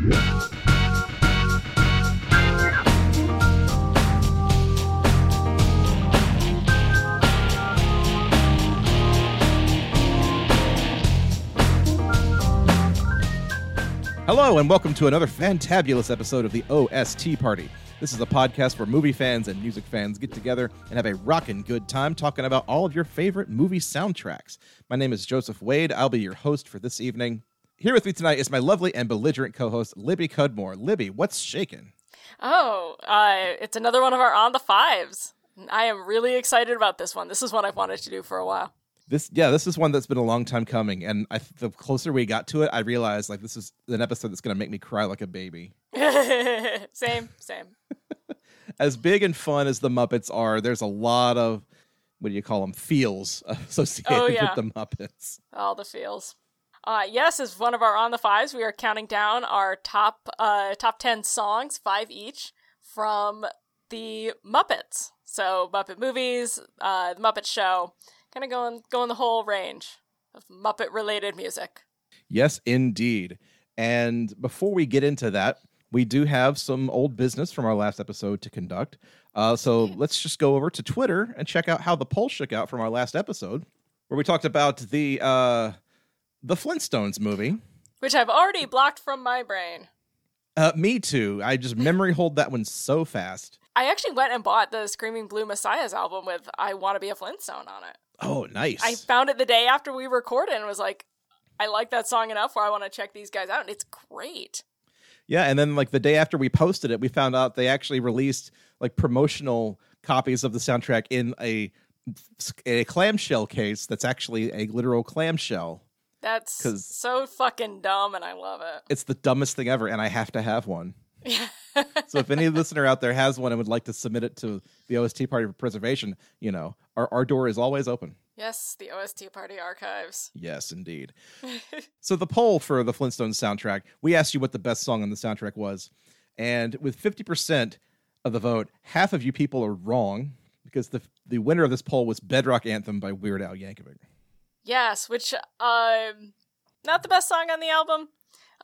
Hello, and welcome to another fantabulous episode of the OST Party. This is a podcast where movie fans and music fans get together and have a rockin' good time talking about all of your favorite movie soundtracks. My name is Joseph Wade. I'll be your host for this evening. Here with me tonight is my lovely and belligerent co-host Libby Cudmore. Libby, what's shaking? Oh, uh, it's another one of our on the fives. I am really excited about this one. This is one I've wanted to do for a while. This, yeah, this is one that's been a long time coming, and I, the closer we got to it, I realized like this is an episode that's going to make me cry like a baby. same, same. as big and fun as the Muppets are, there's a lot of what do you call them feels associated Oh, yeah. with the Muppets. All the feels. Uh, yes, as one of our on the fives, we are counting down our top uh, top ten songs, five each, from the Muppets. So Muppet movies, uh, the Muppet Show, kind of going going the whole range of Muppet related music. Yes, indeed. And before we get into that, we do have some old business from our last episode to conduct. Uh, so let's just go over to Twitter and check out how the poll shook out from our last episode, where we talked about the uh, the Flintstones movie. Which I've already blocked from my brain. Uh, me too. I just memory hold that one so fast. I actually went and bought the Screaming Blue Messiahs album with I Want to Be a Flintstone on it. Oh, nice. I found it the day after we recorded and was like, I like that song enough where I want to check these guys out. And it's great. Yeah, and then like the day after we posted it, we found out they actually released like promotional copies of the soundtrack in a a clamshell case that's actually a literal clamshell. That's 'Cause- so fucking dumb and I love it. It's the dumbest thing ever, and I have to have one. So if any listener out there has one and would like to submit it to the OST Party for preservation, you know, our, our door is always open. yes, the OST Party Archives. Yes, indeed. so the poll for the Flintstones soundtrack, we asked you what the best song on the soundtrack was, and with fifty percent of the vote, half of you people are wrong because the the winner of this poll was Bedrock Anthem by Weird Al Yankovic. Yes, which, um, not the best song on the album.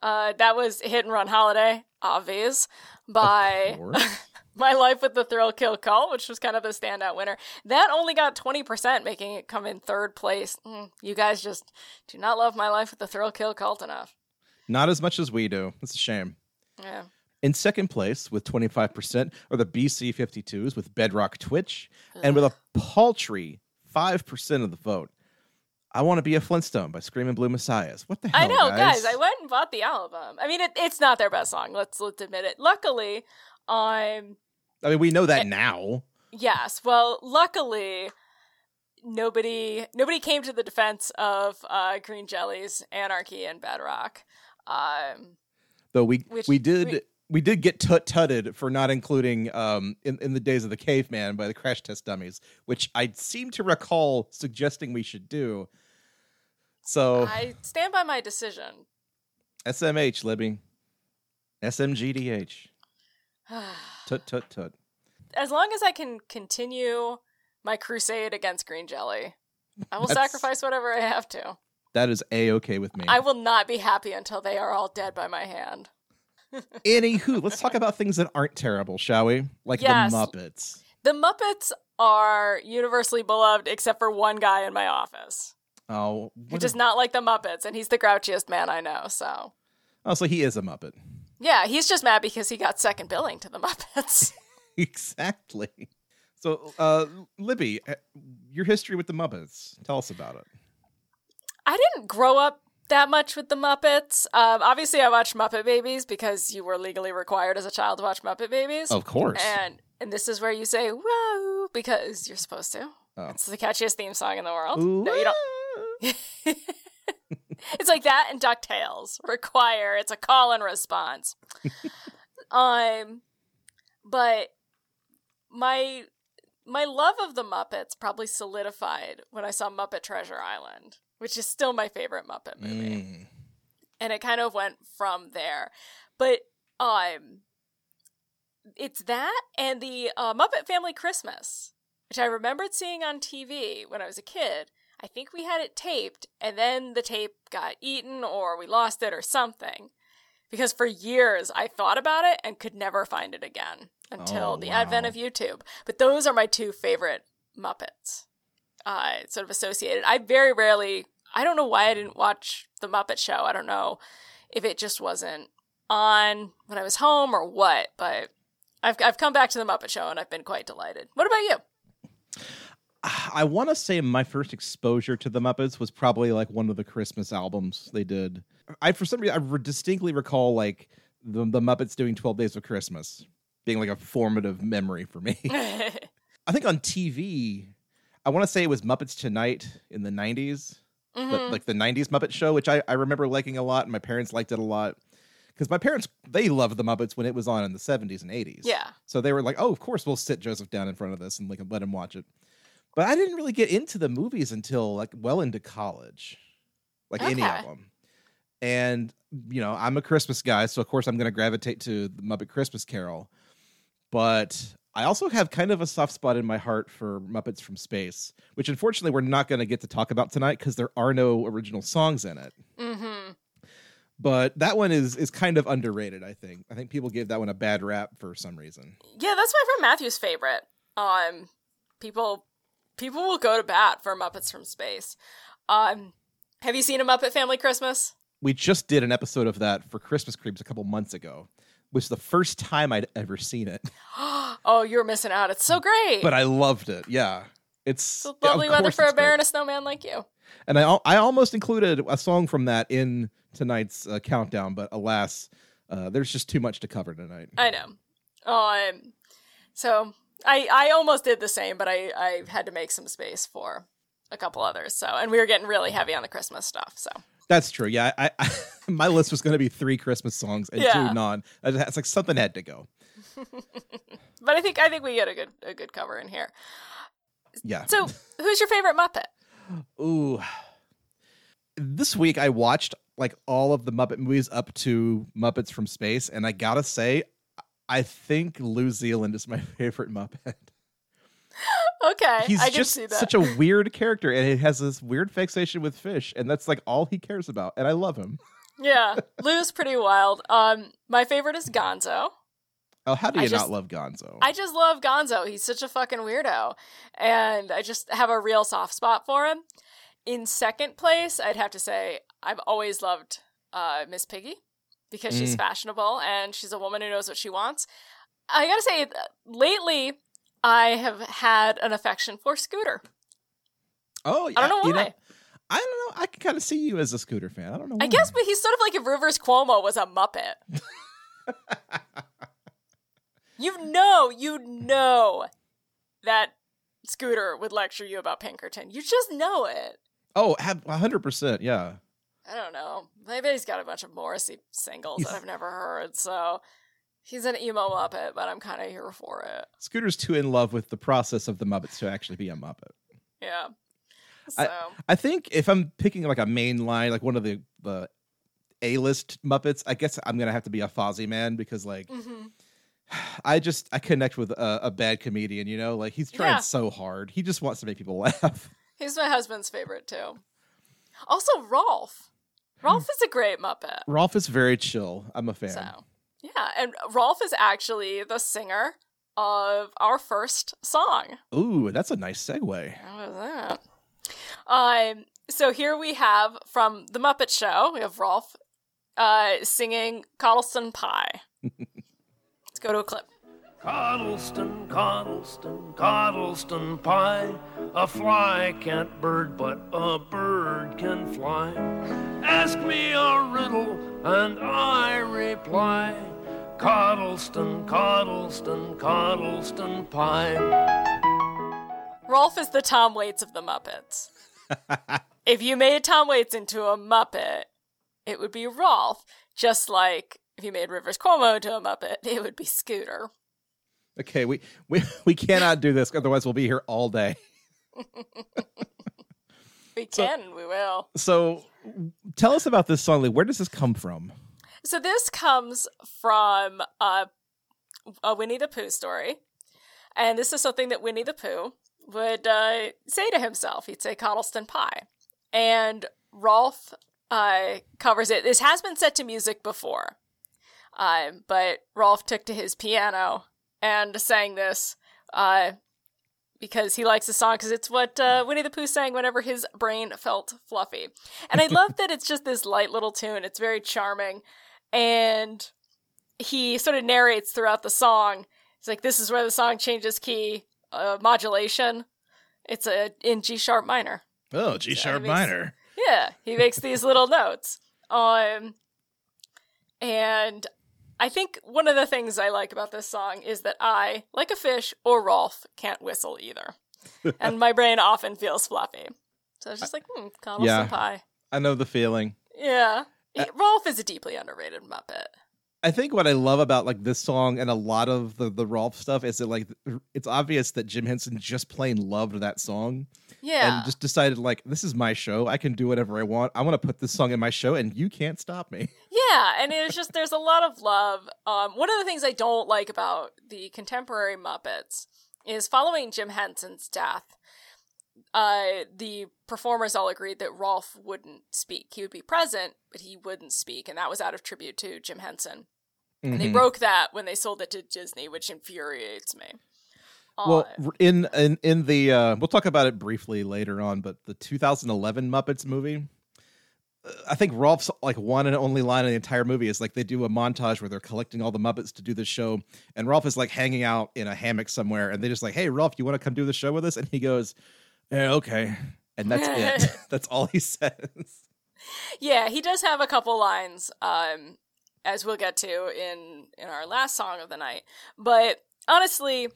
Uh, that was Hit and Run Holiday, obvious, by My Life with the Thrill Kill Cult, which was kind of the standout winner. That only got 20%, making it come in third place. Mm, you guys just do not love My Life with the Thrill Kill Cult enough. Not as much as we do. It's a shame. Yeah. In second place with 25% are the BC 52s with Bedrock Twitch. And with a paltry 5% of the vote, I Want to Be a Flintstone by Screaming Blue Messiahs. What the hell? I know, guys. I went and bought the album. I mean, it, it's not their best song. Let's let's admit it. Luckily, I'm I mean, we know Eh. that now. yes. Well, luckily, nobody nobody came to the defense of uh, Green Jelly's Anarchy and Bedrock. Um, Though we Which- we did we- we, did get tut tutted for not including um in, in the days of the caveman by the crash test dummies, which I seem to recall suggesting we should do. So I stand by my decision. SMH Libby. SMGDH. Tut tut tut. as long as I can continue my crusade against Green Jelly, I will sacrifice whatever I have to. That is a okay with me. I will not be happy until they are all dead by my hand. Anywho, let's talk about things that aren't terrible, shall we? Like Yes. the Muppets. The Muppets are universally beloved except for one guy in my office Oh, who does is- not like the Muppets, and he's the grouchiest man I know. So, oh, so he is a Muppet. yeah, he's just mad because he got second billing to the Muppets. exactly. So, uh, Libby, uh, your history with the Muppets. Tell us about it. I didn't grow up that much with the Muppets. Um, obviously, I watched Muppet Babies because you were legally required as a child to watch Muppet Babies. Of course. And and this is where you say "whoa" because you're supposed to. Oh. It's the catchiest theme song in the world. Ooh, No, you don't. It's like that and DuckTales require. It's a call and response. um, but my my love of the Muppets probably solidified when I saw Muppet Treasure Island, which is still my favorite Muppet movie Mm. and it kind of went from there. But um, it's that and the uh, Muppet Family Christmas, which I remembered seeing on TV when I was a kid. I think we had it taped, and then the tape got eaten, or we lost it, or something. because for years I thought about it and could never find it again until Oh, the advent of YouTube. But those are my two favorite Muppets, uh, sort of associated. I very rarely, I don't know why I didn't watch The Muppet Show. I don't know if it just wasn't on when I was home or what, but I've, I've come back to The Muppet Show and I've been quite delighted. What about you? I want to say my first exposure to the Muppets was probably like one of the Christmas albums they did. I for some reason I distinctly recall like the, the Muppets doing Twelve Days of Christmas being like a formative memory for me. I think on TV, I want to say it was Muppets Tonight in the '90s, the- Mhm. like the '90s Muppet Show, which I, I remember liking a lot, and my parents liked it a lot because my parents they loved the Muppets when it was on in the '70s and '80s. Yeah. So they were like, "Oh, of course, we'll sit Joseph down in front of this and like let him watch it." But I didn't really get into the movies until like well into college, like any of them. And you know, I'm a Christmas guy, so of course I'm going to gravitate to the Muppet Christmas Carol. But I also have kind of a soft spot in my heart for Muppets from Space, which unfortunately we're not going to get to talk about tonight because there are no original songs in it. hmm But that one is is kind of underrated. I think. I think people gave that one a bad rap for some reason. Yeah, that's my friend Matthew's favorite. Um, people, people will go to bat for Muppets from Space. Um, have you seen a Muppet Family Christmas? we just did an episode of that for Christmas Creeps a couple months ago, which is the first time I'd ever seen it. oh, you're missing out. It's so great. But I loved it. Yeah. It's it's lovely weather for a bear great. and a snowman like you. And I I almost included a song from that in tonight's uh, countdown, but alas, uh, there's just too much to cover tonight. I know. Um, so I I almost did the same, but I I had to make some space for a couple others. So and we were getting really heavy on the Christmas stuff. So That's true. Yeah, I, I my list was going to be three Christmas songs and Yeah. two non. It's like something had to go. but I think I think we get a good a good cover in here. Yeah. So who's your favorite Muppet? Ooh. This week I watched like all of the Muppet movies up to Muppets from Space, and I gotta say, I think Lew Zealand is my favorite Muppet. Okay, He's I can just see that. such a weird character, and he has this weird fixation with fish, and that's like all he cares about, and I love him. yeah, Lew's pretty wild. Um, my favorite is Gonzo. Oh, how do I you just- not love Gonzo? I just love Gonzo. He's such a fucking weirdo, and I just have a real soft spot for him. In second place, I'd have to say I've always loved uh, Miss Piggy because she's Mm. fashionable and she's a woman who knows what she wants. I gotta say, lately I have had an affection for Scooter. oh, yeah, I don't know you why. I don't know. I can kind of see you as a Scooter fan. I don't know. I guess, but he's sort of like if Rivers Cuomo was a Muppet. you know, you know that Scooter would lecture you about Pinkerton. You just know it. Oh, have hundred percent. Yeah. I don't know. Maybe he's got a bunch of Morrissey singles that I've never heard, so he's an emo Muppet, but I'm kind of here for it. Scooter's too in love with the process of the Muppets to actually be a Muppet. Yeah. So, I think if I'm picking like a main line, like one of the the A list Muppets, I guess I'm gonna have to be a Fozzie man because like mhm. I just I connect with a, a bad comedian. You know, like he's trying Yeah. so hard. He just wants to make people laugh. he's my husband's favorite too. Also, Rolf. Rolf is a great Muppet. Rolf is very chill. I'm a fan. So, yeah, and Rolf is actually the singer of our first song. Ooh, that's a nice segue. How was that? Um, so here we have from the Muppet Show, we have Rolf uh, singing Cottleston Pie. Let's go to a clip. Cottleston, Cottleston, Cottleston pie. A fly can't bird, but a bird can fly. Ask me a riddle, and I reply. Cottleston, Cottleston, Cottleston pie. Rolf is the Tom Waits of the Muppets. if you made Tom Waits into a Muppet, it would be Rolf. Just like if you made Rivers Cuomo into a Muppet, it would be Scooter. Okay, we we we cannot do this, otherwise we'll be here all day. We So- can, we will. So, tell us about this song. Lee. Where does this come from? So this comes from uh, a Winnie the Pooh story, and this is something that Winnie the Pooh would uh, say to himself. He'd say "Cottleston pie," and Rolf uh, covers it. This has been set to music before, Um, but Rolf took to his piano and sang this uh, because he likes the song because it's what uh, Winnie the Pooh sang whenever his brain felt fluffy. And I love that it's just this light little tune. It's very charming. And he sort of narrates throughout the song. It's like, this is where the song changes key, uh, modulation. It's a in G sharp minor. Oh, G sharp minor. Yeah, he makes these little notes. Um, and I think one of the things I like about this song is that I, like a fish or Rolf, can't whistle either. and my brain often feels fluffy. So it's just like, hmm, Connell Yeah. pie. I know the feeling. Yeah. Uh, Rolf is a deeply underrated Muppet. I think what I love about like this song and a lot of the the Rolf stuff is that like it's obvious that Jim Henson just plain loved that song Yeah. and just decided like this is my show. I can do whatever I want. I want to put this song in my show and you can't stop me. Yeah, and it's just there's a lot of love. Um, one of the things I don't like about the contemporary Muppets is following Jim Henson's death. Uh, the performers all agreed that Rolf wouldn't speak. He would be present, but he wouldn't speak, and that was out of tribute to Jim Henson. And they Mhm. broke that when they sold it to Disney, which infuriates me. Well, Uh, r- in in in the uh, we'll talk about it briefly later on, but the 2011 Muppets movie, I think Rolf's like one and only line in the entire movie is like they do a montage where they're collecting all the Muppets to do the show, and Rolf is like hanging out in a hammock somewhere, and they just like, "Hey, Rolf, you want to come do the show with us?" And he goes, "Yeah, okay," and that's it. that's all he says. Yeah, he does have a couple lines, um, as we'll get to in in our last song of the night. But honestly,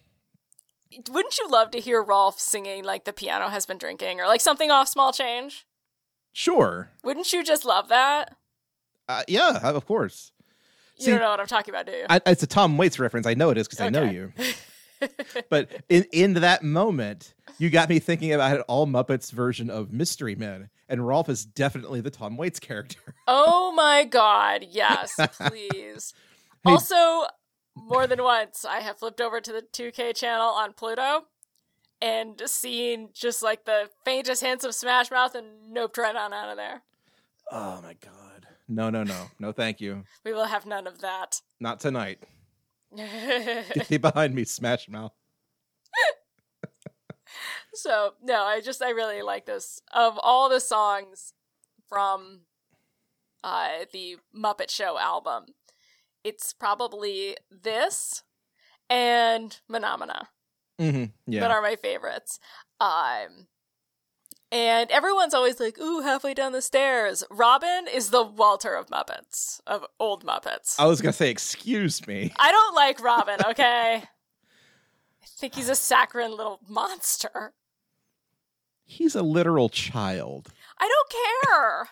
wouldn't you love to hear Rolf singing like the piano has been drinking or like something off small change? Sure, Wouldn't you just love that? uh, yeah, of course. You See, don't know what I'm talking about, do you? I, it's a Tom Waits reference. I know it is because I know you. but in in that moment, you got me thinking about an all Muppets version of Mystery Men, and Rolf is definitely the Tom Waits character. oh my god, yes, please. Also, more than once, I have flipped over to the 2K channel on Pluto and seeing just like the faintest hints of Smash Mouth and noped right on out of there. Oh my god! No, no, no, no! Thank you. We will have none of that. Not tonight. Get thee behind me, Smash Mouth. so, no, I just, I really like this. Of all the songs from uh, the Muppet Show album, it's probably this and Phenomena. hmm that are my favorites. Um, and everyone's always like, "Ooh, halfway down the stairs." Robin is the Walter of Muppets, of old Muppets. I was gonna say, excuse me. I don't like Robin. Okay, I think he's a saccharine little monster. He's a literal child. I don't care.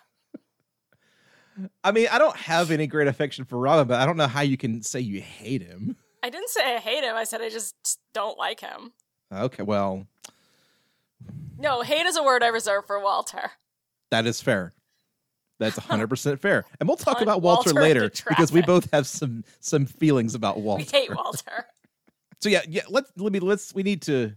I mean, I don't have any great affection for Robin, but I don't know how you can say you hate him. I didn't say I hate him. I said I just don't like him. Okay, well, No, hate is a word I reserve for Walter. That is fair. That's 100% fair. And we'll talk about Walter, Walter later because we both have some some feelings about Walter. We hate Walter. So yeah, yeah, let's let me let's we need to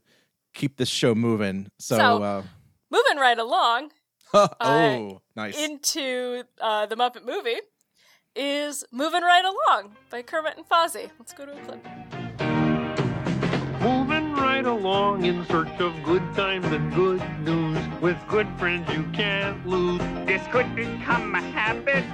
keep this show moving. So, So, Moving right along, uh oh, nice. into uh, the Muppet movie is Moving Right Along by Kermit and Fozzie. Let's go to a clip. Moving right along in search of good times and good news. With good friends you can't lose. This could become a habit.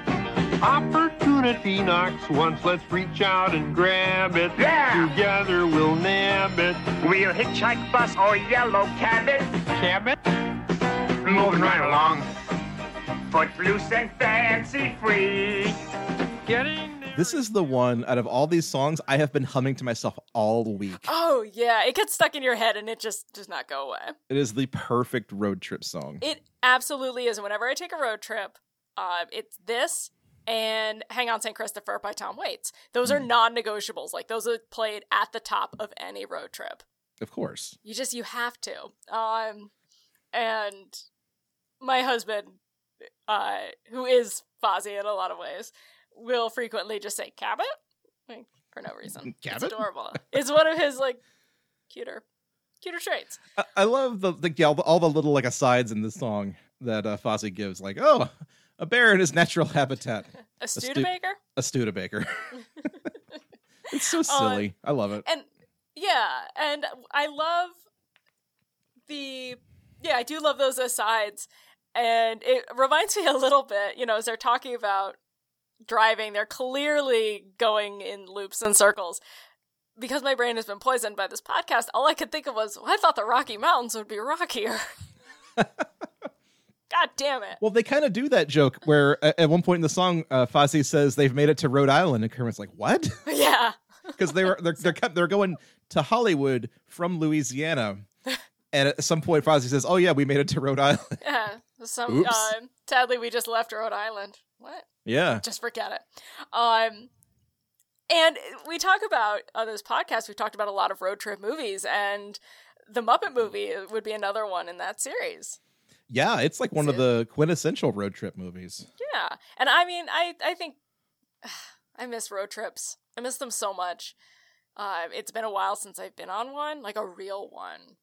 Opportunity knocks once, let's reach out and grab it. Yeah. Together we'll nab it. We'll hitchhike, bus, or yellow cabin. Cabot? Moving right along. Footloose and fancy free. Getting there. this is the one out of all these songs I have been humming to myself all week. Oh, yeah. It gets stuck in your head and it just does not go away. It is the perfect road trip song. It absolutely is. Whenever I take a road trip, uh, it's this and Hang On St. Christopher by Tom Waits. Those are non negotiables. Like, those are played at the top of any road trip. Of course. You just, you have to. Um, and my husband, uh, who is Fozzie in a lot of ways, will frequently just say Cabot like, for no reason. Cabot? It's adorable. it's one of his like cuter, cuter traits. I, I love the, the all, the all the little like asides in the song that uh, Fozzie gives. Like, oh, A bear in his natural habitat. A stu- Studebaker? A Studebaker. it's so Uh, silly. I love it. and yeah and i love the yeah i do love those asides and it reminds me a little bit you know as they're talking about driving they're clearly going in loops and circles. Because my brain has been poisoned by this podcast all i could think of was well, i thought the rocky mountains would be rockier. God damn it. Well, they kind of do that joke where at one point in the song, uh, Fozzie says they've made it to Rhode Island, and Kermit's like, "What?" yeah. Because they were they're they're, they're going to Hollywood from Louisiana, and at some point, Fozzie says, "Oh yeah, we made it to Rhode Island." yeah. Some uh, sadly we just left rhode island. What yeah, just forget it. Um, and we talk about on this podcast. We've talked about a lot of road trip movies, and the Muppet movie would be another one in that series. yeah, it's like one of the quintessential road trip movies. Yeah, and I mean, I I think I miss road trips. I miss them so much. Uh, it's been a while since I've been on one, like a real one.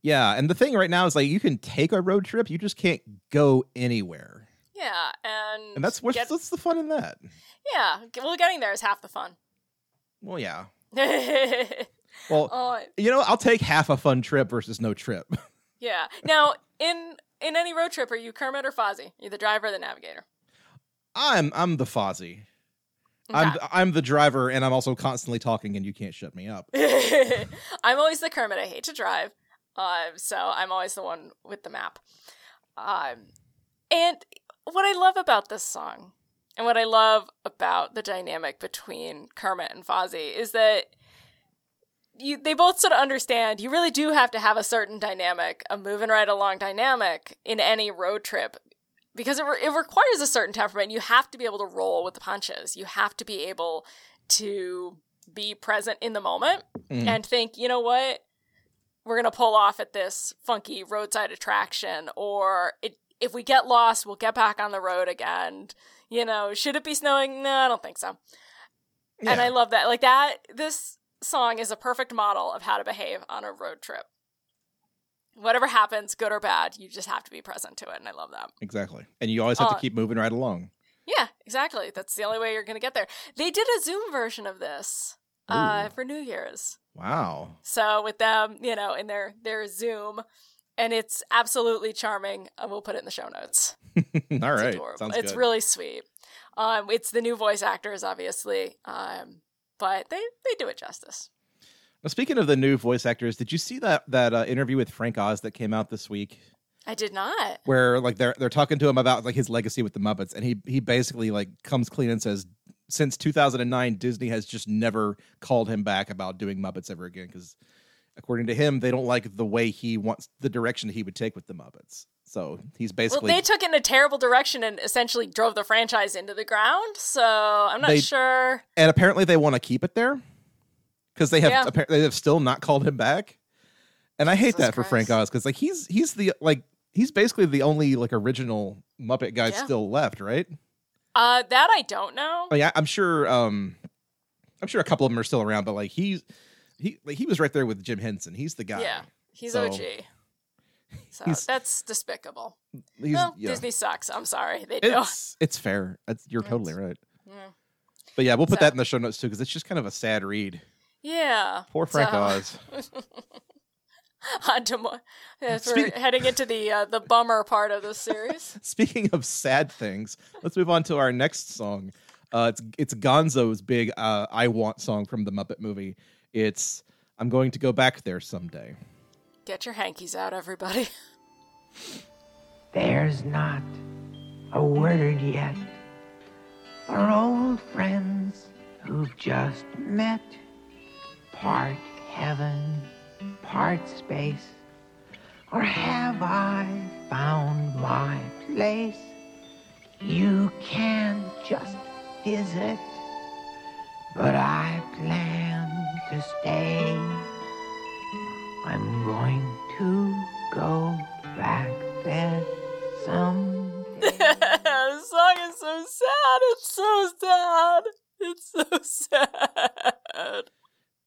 Yeah, and the thing right now is like you can take a road trip, you just can't go anywhere, Yeah, and and that's what's get- what's the fun in that? yeah. Well, getting there is half the fun. Well, yeah. uh, Well, you know, I'll take half a fun trip versus no trip. yeah. Now, in in any road trip, are you Kermit or Fozzie? You're the driver or the navigator. I'm I'm the Fozzie. I'm I'm the driver, and I'm also constantly talking, and you can't shut me up. I'm always the Kermit. I hate to drive, uh, so I'm always the one with the map. Um, and what I love about this song, and what I love about the dynamic between Kermit and Fozzie, is that you they both sort of understand you really do have to have a certain dynamic, a moving right along dynamic in any road trip. Because it, re- it requires a certain temperament. You have to be able to roll with the punches. You have to be able to be present in the moment Mhm. and think, you know what, we're gonna pull off at this funky roadside attraction, or it, if we get lost, we'll get back on the road again. You know, should it be snowing? No, I don't think so. And I love that. Like that, this song is a perfect model of how to behave on a road trip. Whatever happens, good or bad, you just have to be present to it, and I love that. Exactly. And you always have to Uh, keep moving right along. Yeah, exactly. That's the only way you're going to get there. They did a Zoom version of this uh, for New Year's. Wow. So with them, you know, in their their Zoom, and it's absolutely charming. Uh, we'll put it in the show notes. All It's right. Sounds it's good. really sweet. Um, it's the new voice actors, obviously, um, but they they do it justice. Now, speaking of the new voice actors, did you see that that uh, interview with Frank Oz that came out this week? I did not. Where like they're they're talking to him about like his legacy with the Muppets, and he he basically like comes clean and says, since 2009, Disney has just never called him back about doing Muppets ever again because, according to him, they don't like the way he wants the direction he would take with the Muppets. So he's basically Well, basically they took it in a terrible direction and essentially drove the franchise into the ground. So I'm not They- sure. and apparently they want to keep it there because they have Yeah. appar- they have still not called him back and i hate Jesus that for frank oz because like he's he's the like he's basically the only like original muppet guy Yeah. still left right Uh, that I don't know. like I, i'm sure um i'm sure a couple of them are still around but like he's he like he was right there with jim henson he's the guy Yeah, he's So- OG. So He's- that's despicable. he's well, yeah. Disney sucks. I'm sorry, they do. it's it's fair it's, you're totally right Yeah. but yeah we'll put So- that in the show notes too because it's just kind of a sad read Yeah. poor frank So- oz On to more, as we're heading into the uh, the bummer part of this series. Speaking of sad things, let's move on to our next song. Uh, it's it's Gonzo's big uh, "I Want" song from the Muppet movie. It's "I'm going to go back there someday." Get your hankies out, everybody. There's not a word yet for old friends who've just met. Part heaven, part space. Or have I found my place? You can just visit, but I plan to stay. I'm going to go back there someday. the song is so sad. It's so sad. It's so sad.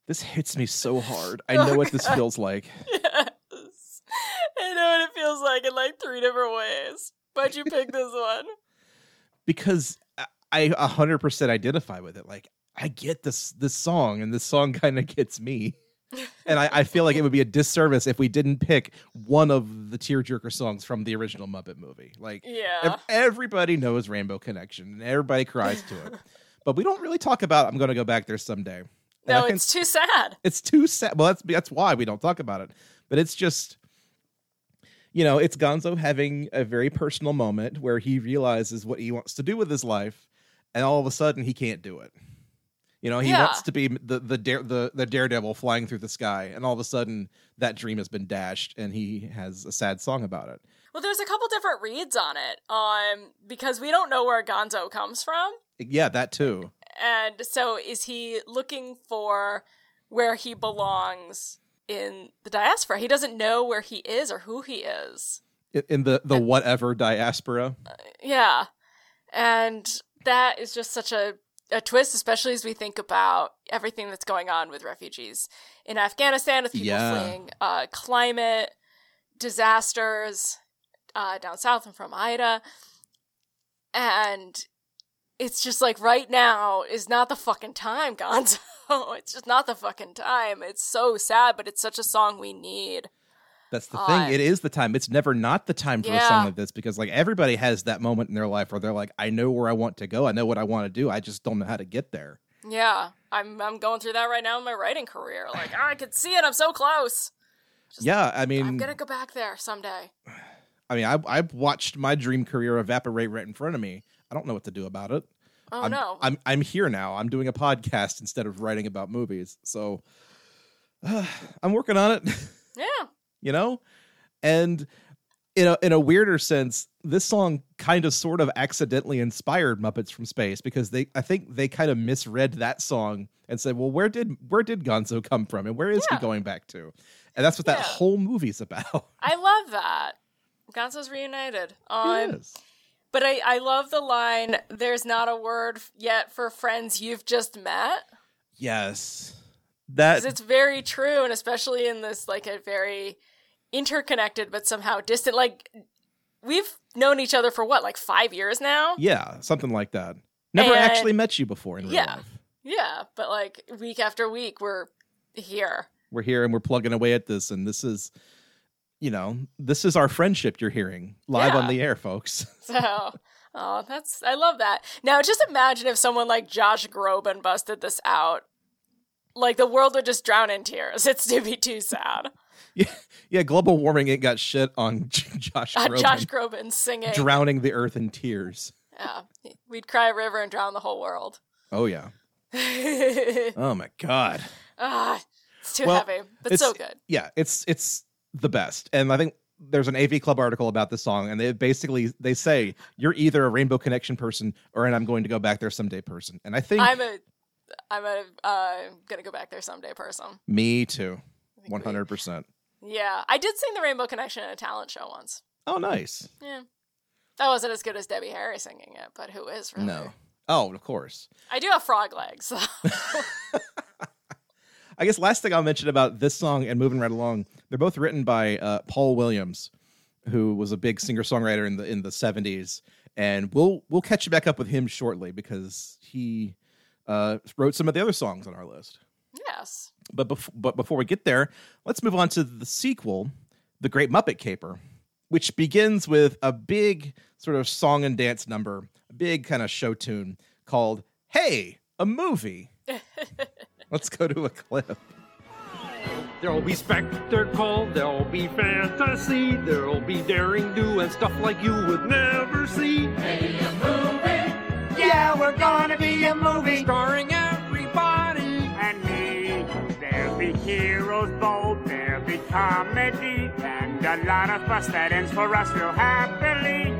This hits me so hard. I Oh, know what this feels like. Yes. I know what it feels like in like three different ways. But you picked this one. because I hundred percent identify with it. Like I get this this song, and this song kind of gets me. and I, I feel like it would be a disservice if we didn't pick one of the tearjerker songs from the original Muppet movie. Like Yeah. ev- everybody knows Rainbow Connection, and everybody cries to it. but we don't really talk about. I'm going to go back there someday. And no, can- it's too sad. it's too sad. Well, that's that's why we don't talk about it. But it's just, you know, it's Gonzo having a very personal moment where he realizes what he wants to do with his life, and all of a sudden he can't do it. You know, he Yeah. wants to be the the dare the the daredevil flying through the sky, and all of a sudden that dream has been dashed, and he has a sad song about it. Well, there's a couple different reads on it, um, because we don't know where Gonzo comes from, Yeah, that too. and so is he looking for where he belongs in the diaspora? He doesn't know where he is or who he is. In- In the the whatever diaspora. Yeah, and that is just such a a twist, especially as we think about everything that's going on with refugees in Afghanistan, with people Yeah. fleeing uh, climate disasters uh, down south and from Ida, and it's just like right now is not the fucking time, Gonzo. it's just not the fucking time. It's so sad, but it's such a song we need. That's the Uh, thing. It is the time. It's never not the time for a song like this because like everybody has that moment in their life where they're like, I know where I want to go. I know what I want to do. I just don't know how to get there. Yeah, I'm I'm going through that right now in my writing career. Like "Ah, I can see it. I'm so close. Just- yeah, I mean, I'm gonna go back there someday. I mean, I I've watched my dream career evaporate right in front of me. I don't know what to do about it. Oh I'm, no. I'm I'm here now. I'm doing a podcast instead of writing about movies. So I'm working on it. yeah. You know and in a in a weirder sense this song kind of sort of accidentally inspired muppets from space because they i think they kind of misread that song and said well where did where did gonzo come from and where is Yeah. he going back to and that's what that whole movie's about I love that. Gonzo's reunited. It Um, is. but I I love the line. There's not a word yet for friends you've just met. Yes. that it's very true, and especially in this like a very interconnected but somehow distant. Like we've known each other for what, like five years now. yeah something like that never And- actually met you before in real Yeah. life Yeah, but like week after week, we're here. we're here and we're plugging away at this and this is you know this is our friendship you're hearing live on the air folks So, oh, that's I love that. Now, just imagine if someone like Josh Groban busted this out. Like the world would just drown in tears. It's to be too sad. Yeah, yeah. Global warming ain't got shit on Josh Groban Josh Groban singing. drowning the earth in tears. yeah, we'd cry a river and drown the whole world. Oh yeah. Oh my god. ah, it's too Well, heavy, but so good. Yeah, it's it's the best, and I think there's an AV Club article about this song, and they basically they say you're either a Rainbow Connection person or an I'm going to go back there someday person, and I think I'm a, I'm a, uh, gonna go back there someday person. me too, one hundred percent. Yeah, I did sing the Rainbow Connection in a talent show once. Oh, nice. Yeah, that wasn't as good as Debbie Harry singing it, but who is really? No. Oh, of course. I do have frog legs. So. I guess last thing I'll mention about this song and moving right along, they're both written by uh, Paul Williams, who was a big singer songwriter in the in the seventies, and we'll we'll catch you back up with him shortly because he uh, wrote some of the other songs on our list. yes. But bef- but before we get there, let's move on to the sequel, The Great Muppet Caper, which begins with a big sort of song and dance number, a big kind of show tune called "Hey, a Movie." let's go to a clip. There'll be spectacle, there'll be fantasy, there'll be daring do and stuff like you would never see. Hey, a movie. Yeah, we're gonna be a movie. Starring be heroes bold, there'll be comedy, and a lot of fuss that ends for us real happily.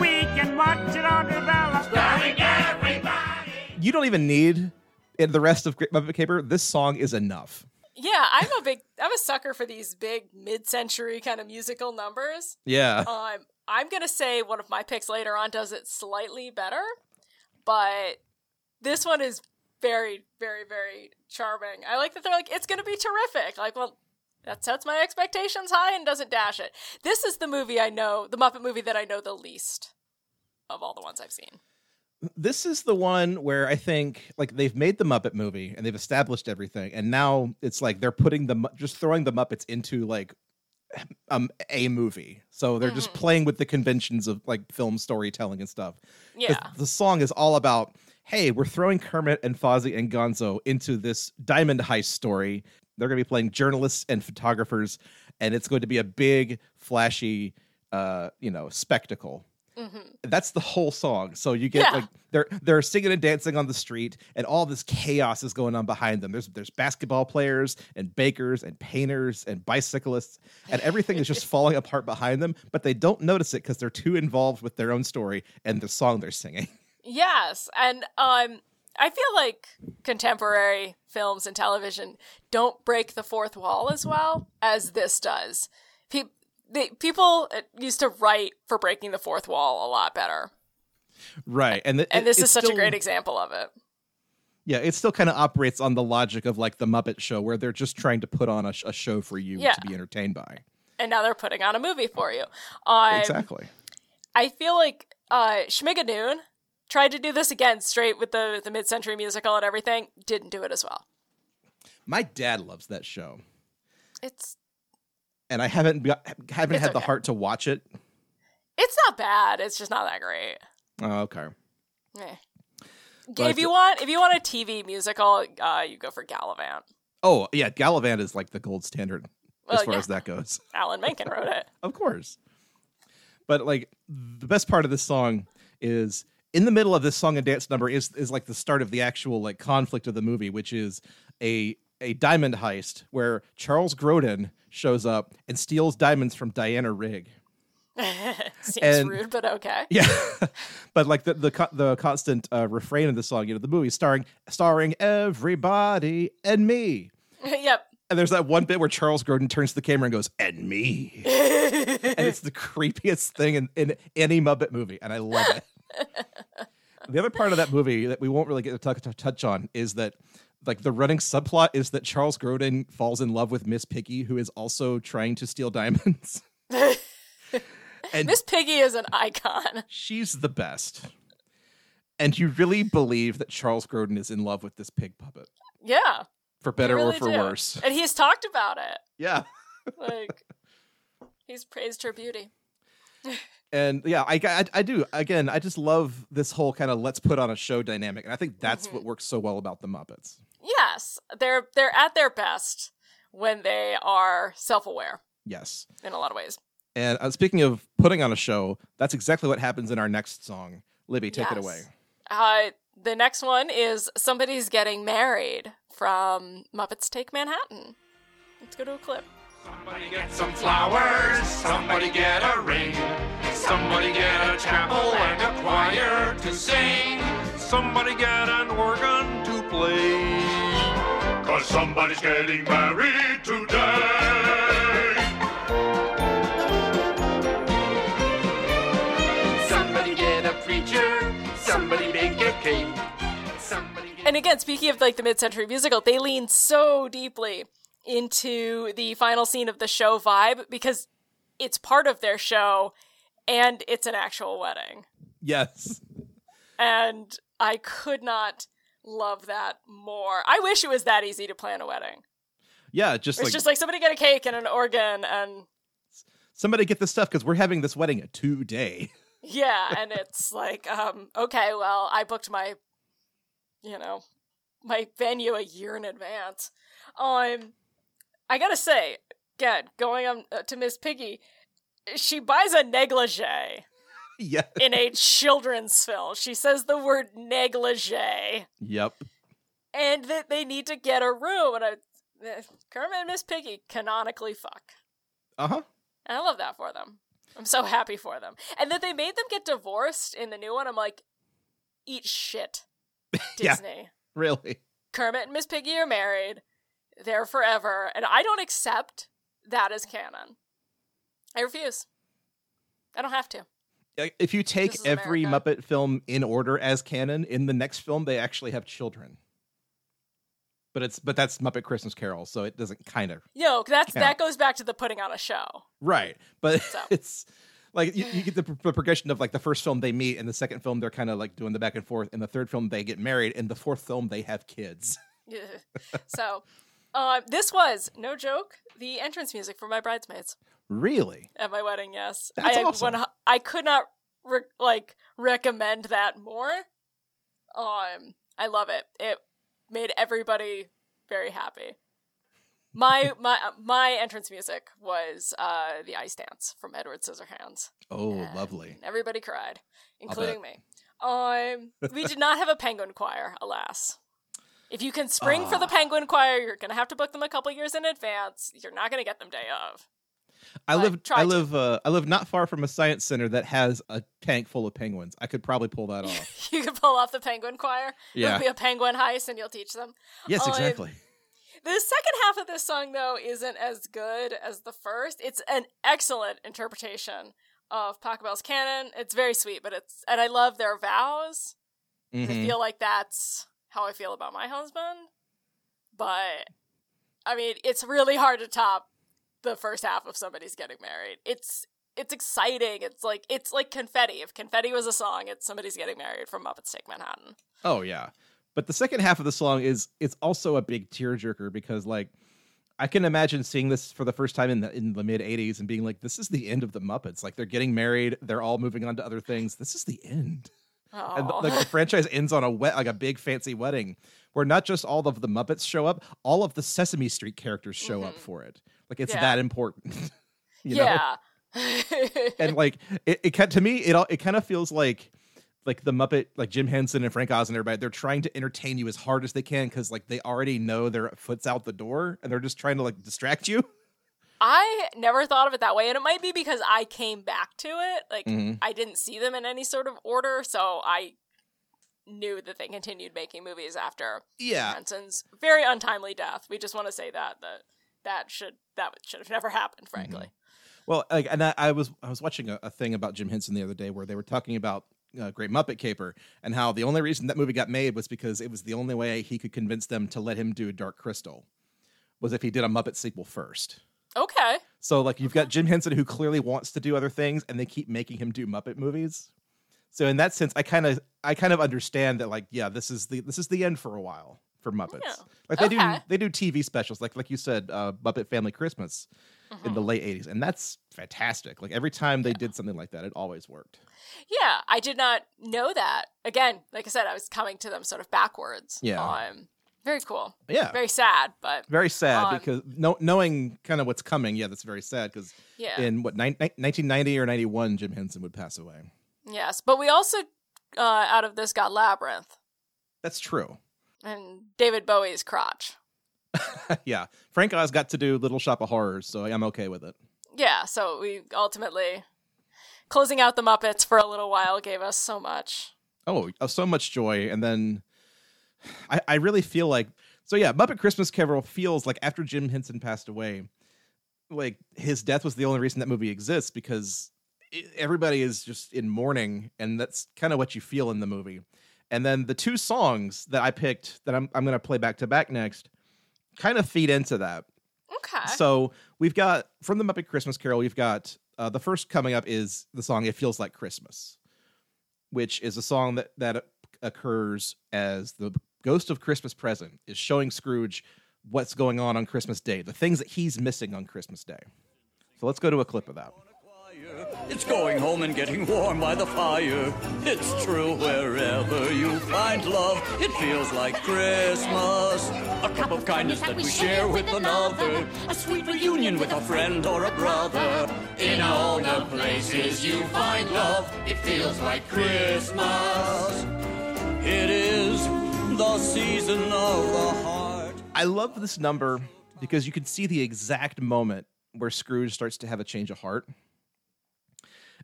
We can watch it all develop. Starring everybody. you don't even need in the rest of Great Muppet Caper. This song is enough. Yeah, I'm a big, I'm a sucker for these big mid-century kind of musical numbers. Yeah. Um, I'm gonna say one of my picks later on does it slightly better, but this one is very, very, very charming. I like that they're like, it's gonna be terrific. Like, well, that sets my expectations high and doesn't dash it. This is the movie I know, the Muppet movie that I know the least of all the ones I've seen. this is the one where I think like they've made the Muppet movie and they've established everything, and now it's like they're putting the just throwing the Muppets into like um a movie. So they're just Mhm. playing with the conventions of like film storytelling and stuff Yeah. the song is all about hey, we're throwing Kermit and Fozzie and Gonzo into this diamond heist story. They're going to be playing journalists and photographers, and it's going to be a big, flashy, uh, you know, spectacle hmm that's the whole song. So you get Yeah. like they're they're singing and dancing on the street, and all this chaos is going on behind them. There's there's basketball players and bakers and painters and bicyclists, and everything is just falling apart behind them. But they don't notice it because they're too involved with their own story and the song they're singing. Yes, and um, I feel like contemporary films and television don't break the fourth wall as well as this does. Pe- they, people uh, used to write for breaking the fourth wall a lot better, Right, and th- and this it- is such a great example of it. Yeah, it still kind of operates on the logic of like the Muppet Show, where they're just trying to put on a, sh- a show for you Yeah. to be entertained by. And now they're putting on a movie for you. Um, exactly. I feel like uh, Schmigadoon tried to do this again, straight with the the mid century musical and everything. Didn't do it as well. My dad loves that show, It's and I haven't haven't had the heart to watch it. it's not bad. It's just not that great. Oh, okay. Eh. If you want, if you want a TV musical, uh, you go for Galavant. Oh yeah, Galavant is like the gold standard as far yeah. as that goes. Alan Menken wrote it. Of course. But like the best part of this song is in the middle of this song and dance number is is like the start of the actual like conflict of the movie, which is a a diamond heist where Charles Grodin shows up and steals diamonds from Diana Rigg. Seems And- rude, but okay. Yeah, but like the the the constant uh, refrain of the song, you know, the movie starring starring everybody and me. yep. And there's that one bit where Charles Grodin turns to the camera and goes, "And me," and it's the creepiest thing in, in any Muppet movie, and I love it. The other part of that movie that we won't really get to touch, to touch on is that, like, the running subplot is that Charles Grodin falls in love with Miss Piggy, who is also trying to steal diamonds, and Miss Piggy is an icon. she's the best. And you really believe that Charles Grodin is in love with this pig puppet, Yeah. for better really or for do. worse. And he's talked about it. Yeah. Like, he's praised her beauty. and yeah I, I i do again i just love this whole kind of let's put on a show dynamic and i think that's Mm-hmm. what works so well about the muppets Yes, they're they're at their best when they are self-aware yes in a lot of ways. and uh, speaking of putting on a show that's exactly what happens in our next song libby take it away Uh, the next one is somebody's getting married from Muppets Take Manhattan. Let's go to a clip. Somebody get some flowers, somebody get a ring, somebody get a chapel and a choir to sing. Somebody get an organ to play. Cause somebody's getting married today. Somebody get a preacher, somebody a cake, And again, speaking of like the mid-century musical, they lean so deeply into the final scene of the show vibe because it's part of their show and it's an actual wedding. yes And I could not love that more. I wish it was that easy to plan a wedding. yeah just It's like, just like somebody get a cake and an organ and somebody get this stuff because we're having this wedding today yeah, and it's like, um, okay, well, I booked my, you know, my venue a year in advance. Um, I gotta say, again, going on uh, to Miss Piggy, she buys a negligee yeah in a children's film. She says the word negligee, yep and that they need to get a room. And I, uh, Kermit and Miss Piggy canonically fuck. uh-huh And I love that for them. I'm so happy for them. And that they made them get divorced in the new one, I'm like, eat shit, Yeah. Disney. really Kermit and Miss Piggy are married. They're forever. And I don't accept that as canon. I refuse. I don't have to. Uh, if you take every America. muppet film in order as canon in the next film they actually have children but it's but that's muppet christmas carol so it doesn't kind of Yo, that's Count. that goes back to the putting on a show. Right. But So. it's like you, you get the, the progression of like the first film they meet, and the second film they're kind of like doing the back and forth, and the third film they get married, and the fourth film they have kids. so, uh, this was no joke the entrance music for my bridesmaids Really? at my wedding. Yes, That's I awesome. one- I could not re- like recommend that more. Um, I love it. It made everybody very happy. My my my entrance music was uh the ice dance from Edward Scissorhands. Oh, And lovely. Everybody cried, including me. Um, we did not have a penguin choir, alas. If you can spring for the Ah. penguin choir, you're gonna have to book them a couple years in advance. You're not gonna get them day of. I but live. I to. live. Uh, I live not far from a science center that has a tank full of penguins. I could probably pull that off. You could pull off the penguin choir. Yeah. It'll be a penguin heist, and you'll teach them. yes, Um, exactly. The second half of this song, though, isn't as good as the first. It's an excellent interpretation of Pachelbel's canon. It's very sweet, but it's and I love their vows. I Mhm. feel like that's how I feel about my husband. But I mean, it's really hard to top the first half of somebody's getting married. It's it's exciting. It's like it's like confetti. If confetti was a song, it's somebody's getting married from Muppets Take Manhattan. Oh yeah. But the second half of the song is it's also a big tearjerker because like I can imagine seeing this for the first time in the in the mid '80s and being like, "This is the end of the Muppets. Like they're getting married, they're all moving on to other things. This is the end." And like the franchise ends on a wet, like a big fancy wedding, where not just all of the Muppets show up, all of the Sesame Street characters show up mm-hmm. for it. Like it's Yeah. that important. you know? yeah. and like it, it to me it all it kind of feels like like the Muppet like Jim Henson and Frank Oz and everybody they're trying to entertain you as hard as they can because like they already know their foot's out the door and they're just trying to like distract you. I never thought of it that way, and it might be because I came back to it. Like Mhm. I didn't see them in any sort of order, so I knew that they continued making movies after Yeah, Henson's very untimely death. We just want to say that that that should that should have never happened, frankly. Well, like, and I, I was I was watching a, a thing about Jim Henson the other day where they were talking about uh, Great Muppet Caper and how the only reason that movie got made was because it was the only way he could convince them to let him do Dark Crystal was if he did a Muppet sequel first. Okay, So like you've got Jim Henson who clearly wants to do other things, and they keep making him do Muppet movies. So in that sense, I kind of I kind of understand that like yeah, this is the this is the end for a while for Muppets. Yeah. Like they do they do TV specials like like you said, uh, Muppet Family Christmas in Mhm. the late '80s, and that's fantastic. Like every time they did something like that, it always worked. yeah, I did not know that. Again, like I said, I was coming to them sort of backwards. Yeah. um, very cool. Yeah, very, sad, but very sad um, because no, knowing kind of what's coming, yeah, that's very sad because yeah, in what nine, 1990 or 91, Jim Henson would pass away. yes. But we also uh, out of this got Labyrinth That's true. and David Bowie's crotch. yeah, Frank Oz got to do Little Shop of Horrors, so I'm okay with it. Yeah, so we ultimately closing out the Muppets for a little while gave us so much. Oh, uh, so much joy, and then I, I really feel like so. Yeah, Muppet Christmas Carol feels like after Jim Henson passed away, like his death was the only reason that movie exists because everybody is just in mourning, and that's kind of what you feel in the movie. And then the two songs that I picked that I'm I'm gonna play back to back next kind of feed into that. Okay. So we've got from the Muppet Christmas Carol, we've got uh, the first coming up is the song "It Feels Like Christmas," which is a song that that occurs as the ghost of Christmas present is showing Scrooge what's going on on Christmas Day, the things that he's missing on Christmas Day. So let's go to a clip of that. It's going home and getting warm by the fire. It's true wherever you find love. It feels like Christmas. A cup of kindness that we share with another. A sweet reunion with a friend or a brother. In all the places you find love, it feels like Christmas. It is the season of the heart. I love this number because you can see the exact moment where Scrooge starts to have a change of heart.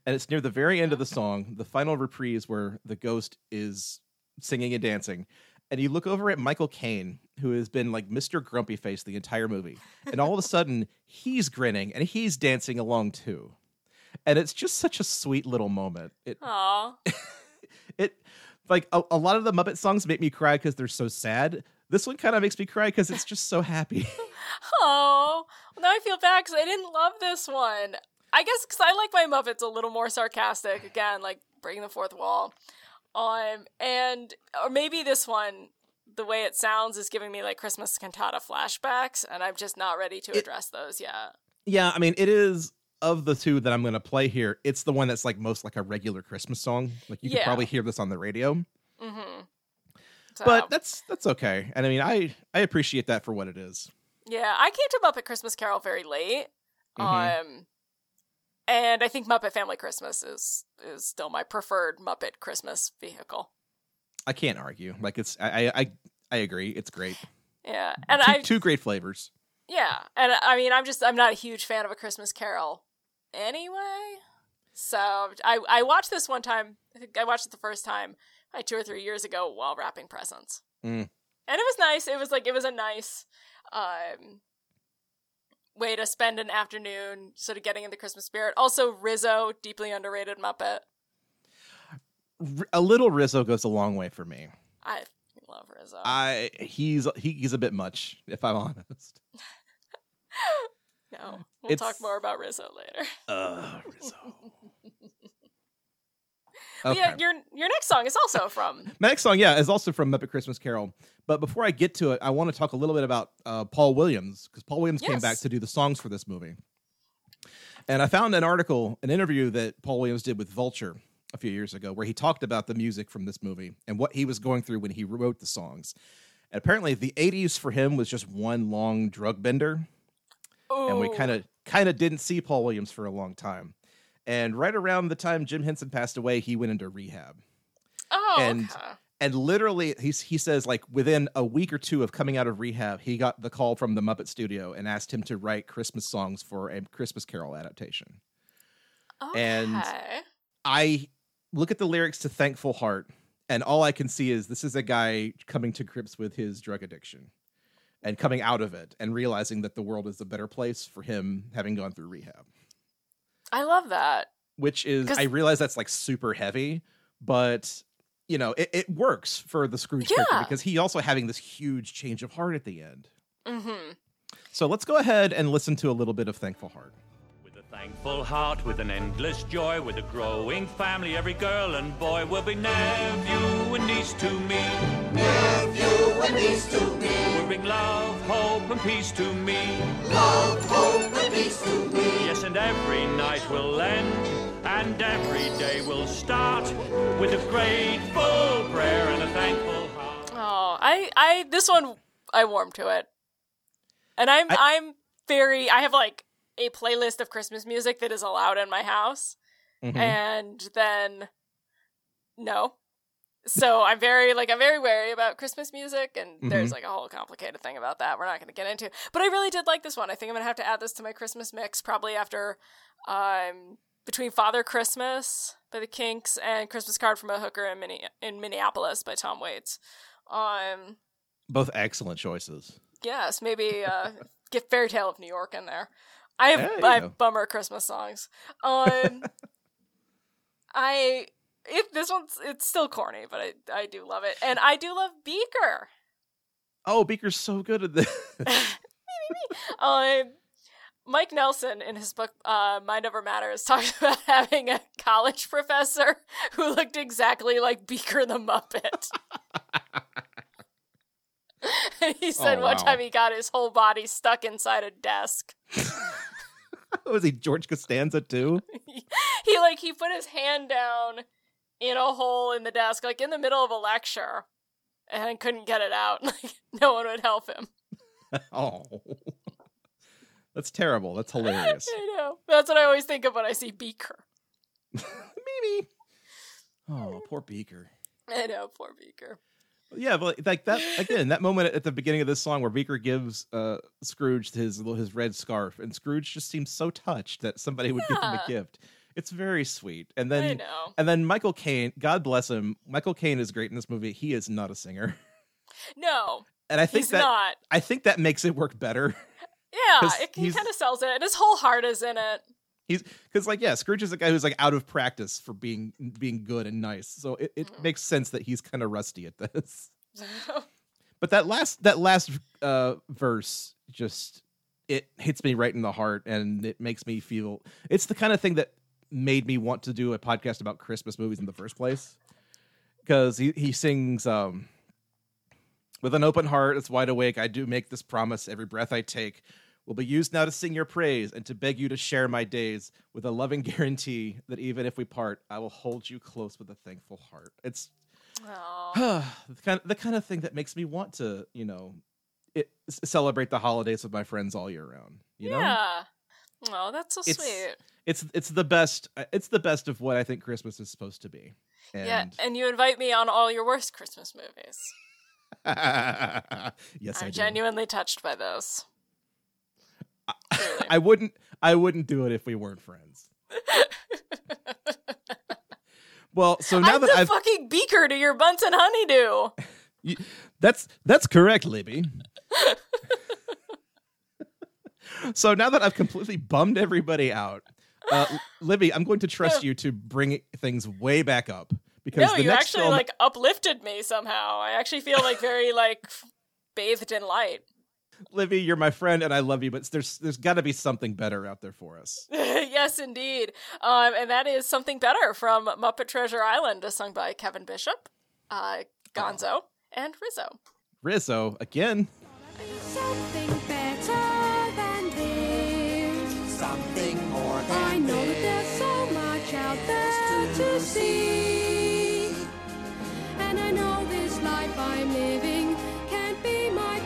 And it's near the very end of the song, the final reprise where the ghost is singing and dancing. And you look over at Michael Caine, who has been like Mr. Grumpy Face the entire movie. And all of a sudden, he's grinning and he's dancing along too. And it's just such a sweet little moment. It Aw. it like a, a lot of the Muppet songs make me cry because they're so sad. This one kind of makes me cry because it's just so happy. Oh, well, now I feel bad because I didn't love this one. I guess because I like my Muppets a little more sarcastic. Again, like breaking the fourth wall. Um, and or maybe this one, the way it sounds, is giving me like Christmas cantata flashbacks, and I'm just not ready to It- address those yet. Yeah, I mean, it is of the two that I'm going to play here. It's the one that's like most like a regular Christmas song. Like you could probably hear this on the radio, Mm-hmm. So, but that's that's okay. And I mean, I I appreciate that for what it is. yeah, I came to Muppet Christmas Carol very late. Mhm. Um, and I think Muppet Family Christmas is is still my preferred Muppet Christmas vehicle. I can't argue. Like it's I I I, I agree. It's great. Yeah, and two, I two great flavors. Yeah, and I mean, I'm just I'm not a huge fan of a Christmas Carol, anyway. So I I watched this one time. I think I watched it the first time like two or three years ago while wrapping presents, Mm. and it was nice. It was like it was a nice um way to spend an afternoon, sort of getting in the Christmas spirit. Also, Rizzo, deeply underrated Muppet. R- a little Rizzo goes a long way for me. I love Rizzo. I he's he, he's a bit much, if I'm honest. no, we'll talk more about Rizzo later. Uh, Rizzo. But yeah, your your next song is also from My next song, yeah, is also from Muppet Christmas Carol. But before I get to it, I want to talk a little bit about uh, Paul Williams because Paul Williams came back to do the songs for this movie. And I found an article, an interview that Paul Williams did with Vulture a few years ago, where he talked about the music from this movie and what he was going through when he wrote the songs. And apparently, the '80s for him was just one long drug bender, and we kind of kind of didn't see Paul Williams for a long time. And right around the time Jim Henson passed away, he went into rehab oh and- okay. and literally he's, he says like within a week or two of coming out of rehab he got the call from the muppet studio and asked him to write christmas songs for a christmas carol adaptation Oh. and- i look at the lyrics to thankful heart and all i can see is this is a guy coming to grips with his drug addiction and coming out of it and realizing that the world is a better place for him having gone through rehab I love that. which is, i realize that's like super heavy but you know it, it works for the scrooge character because he also having this huge change of heart at the end Mm-hmm. so let's go ahead and listen to a little bit of thankful heart With a thankful heart, with an endless joy, with a growing family, every girl and boy will be nephew and niece to me. Hope, and peace to me. Love, hope, and peace to me. Yes, and every night will end, and every day will start with a grateful prayer and a thankful heart. Oh, I, I, this one, I warm to it, and I'm, I- I, am very, I have like a playlist of Christmas music that is allowed in my house, Mhm. and then no, so I'm very like I'm very wary about Christmas music, and there's like a whole complicated thing about that we're not going to get into. But I really did like this one. I think I'm gonna have to add this to my Christmas mix probably after, um, between Father Christmas by the Kinks and Christmas Card from a Hooker in, Minne- in Minneapolis by Tom Waits. Um, both excellent choices yes, maybe uh, get Fairy Tale of New York in there. I have, There I have bummer Christmas songs. Um, I if this one's it's still corny, but I I do love it, and I do love Beaker. oh beaker's so good at this Um, Mike Nelson in his book uh, Mind Over Matters talks about having a college professor who looked exactly like Beaker the Muppet. he said Oh, one wow. time he got his whole body stuck inside a desk. was he george costanza too he like he put his hand down in a hole in the desk, like in the middle of a lecture, and couldn't get it out. Like no one would help him. oh that's terrible that's hilarious I know. That's what I always think of when I see Beaker. Mimi. oh poor beaker I know, poor Beaker. Yeah, but like that again, that moment at the beginning of this song where Beaker gives uh Scrooge his little his red scarf, and Scrooge just seems so touched that somebody would give him a gift. It's very sweet. And then and then Michael Caine, God bless him, Michael Caine is great in this movie. He is not a singer. No, And I think that not. I think that makes it work better. Yeah, it, he kind of sells it, and his whole heart is in it. He's because like yeah, Scrooge is a guy who's like out of practice for being being good and nice. So it, it Mm-hmm. makes sense that he's kind of rusty at this. But that last that last uh verse just it hits me right in the heart and it makes me feel it's the kind of thing that made me want to do a podcast about Christmas movies in the first place. Because he, he sings um with an open heart, it's wide awake. I do make this promise every breath I take will be used now to sing your praise and to beg you to share my days with a loving guarantee that even if we part, I will hold you close with a thankful heart. It's Aw. the kind of, the kind of thing that makes me want to, you know, it, celebrate the holidays with my friends all year round. You know, yeah. Oh, that's so It's- sweet. it's it's the best. uh, It's the best of what I think Christmas is supposed to be. And Yeah, and you invite me on all your worst Christmas movies. yes, I I'm genuinely touched by those. Truly. I wouldn't. I wouldn't do it if we weren't friends. well, so now I'm that the I've fucking beaker to your Bunsen honeydew. You- that's that's correct, Libby. So now that I've completely bummed everybody out, uh, Libby, I'm going to trust you to bring things way back up because No, the you next actually film, like uplifted me somehow. I actually feel like very like bathed in light. Libby, you're my friend and I love you, but there's there's got to be something better out there for us. yes, indeed. Um, and that is something better from Muppet Treasure Island, sung by Kevin Bishop, uh, Gonzo, and Rizzo. Rizzo again. To see. And I know this life I'm living can't be my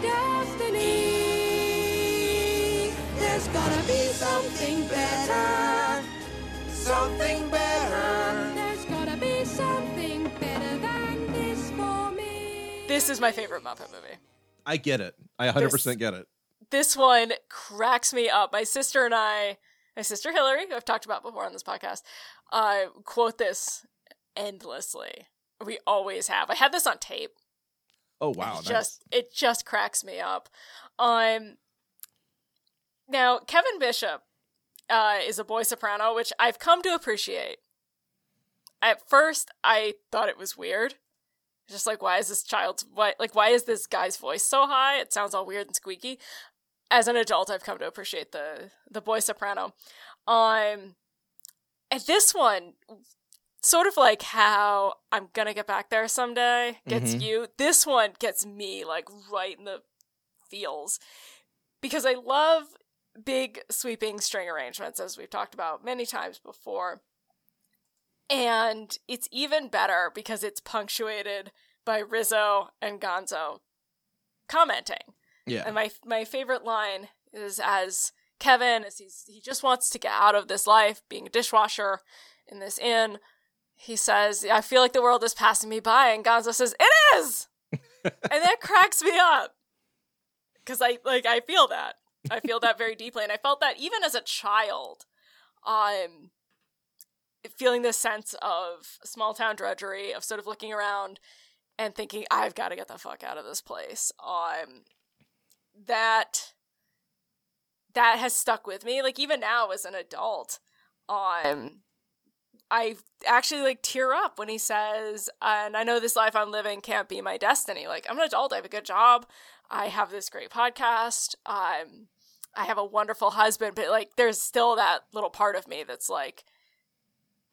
destiny. There's gotta be something better. Something better. There's gotta be something better than this for me. This is my favorite Muppet movie. I get it. I 100% This- get it. this one cracks me up. My sister and I, my sister Hillary, who I've talked about before on this podcast, uh, quote this endlessly. We always have. I had this on tape. Oh wow, nice. just it just cracks me up. Um, now Kevin Bishop uh, is a boy soprano, which I've come to appreciate. At first, I thought it was weird. Just like, why is this child's why like why is this guy's voice so high? It sounds all weird and squeaky. As an adult, I've come to appreciate the the boy soprano. Um, and this one, sort of like how I'm gonna get back there someday gets Mhm. you. This one gets me like right in the feels because I love big sweeping string arrangements, as we've talked about many times before. And it's even better because it's punctuated by Rizzo and Gonzo commenting. yeah. And my my favorite line is as Kevin, as he's he just wants to get out of this life, being a dishwasher in this inn. He says, "I feel like the world is passing me by," and Gonzo says, "It is," and that cracks me up. Because I like I feel that. I feel that very deeply, and I felt that even as a child, um, feeling this sense of small town drudgery, of sort of looking around and thinking, "I've got to get the fuck out of this place." Um, that that has stuck with me like even now as an adult um i actually like tear up when he says and i know this life i'm living can't be my destiny. Like i'm an adult i have a good job i have this great podcast um i have a wonderful husband but like there's still that little part of me that's like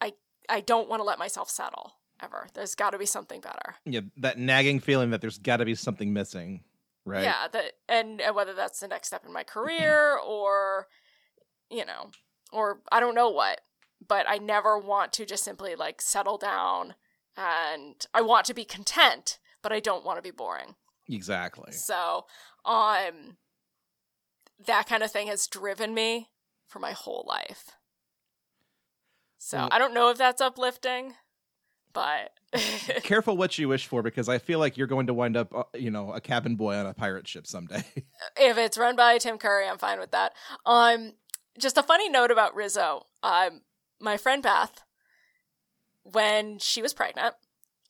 i i don't want to let myself settle ever. There's got to be something better. Yeah, that nagging feeling that there's got to be something missing, right? Yeah, that and, and whether that's the next step in my career or you know, or I don't know what, but I never want to just simply like settle down and I want to be content, but I don't want to be boring. Exactly. So, um that kind of thing has driven me for my whole life. So, Well- I don't know if that's uplifting, but Careful what you wish for because I feel like you're going to wind up, uh, you know, a cabin boy on a pirate ship someday. if it's run by Tim Curry, I'm fine with that. Um, just a funny note about Rizzo. Um, my friend Beth, when she was pregnant,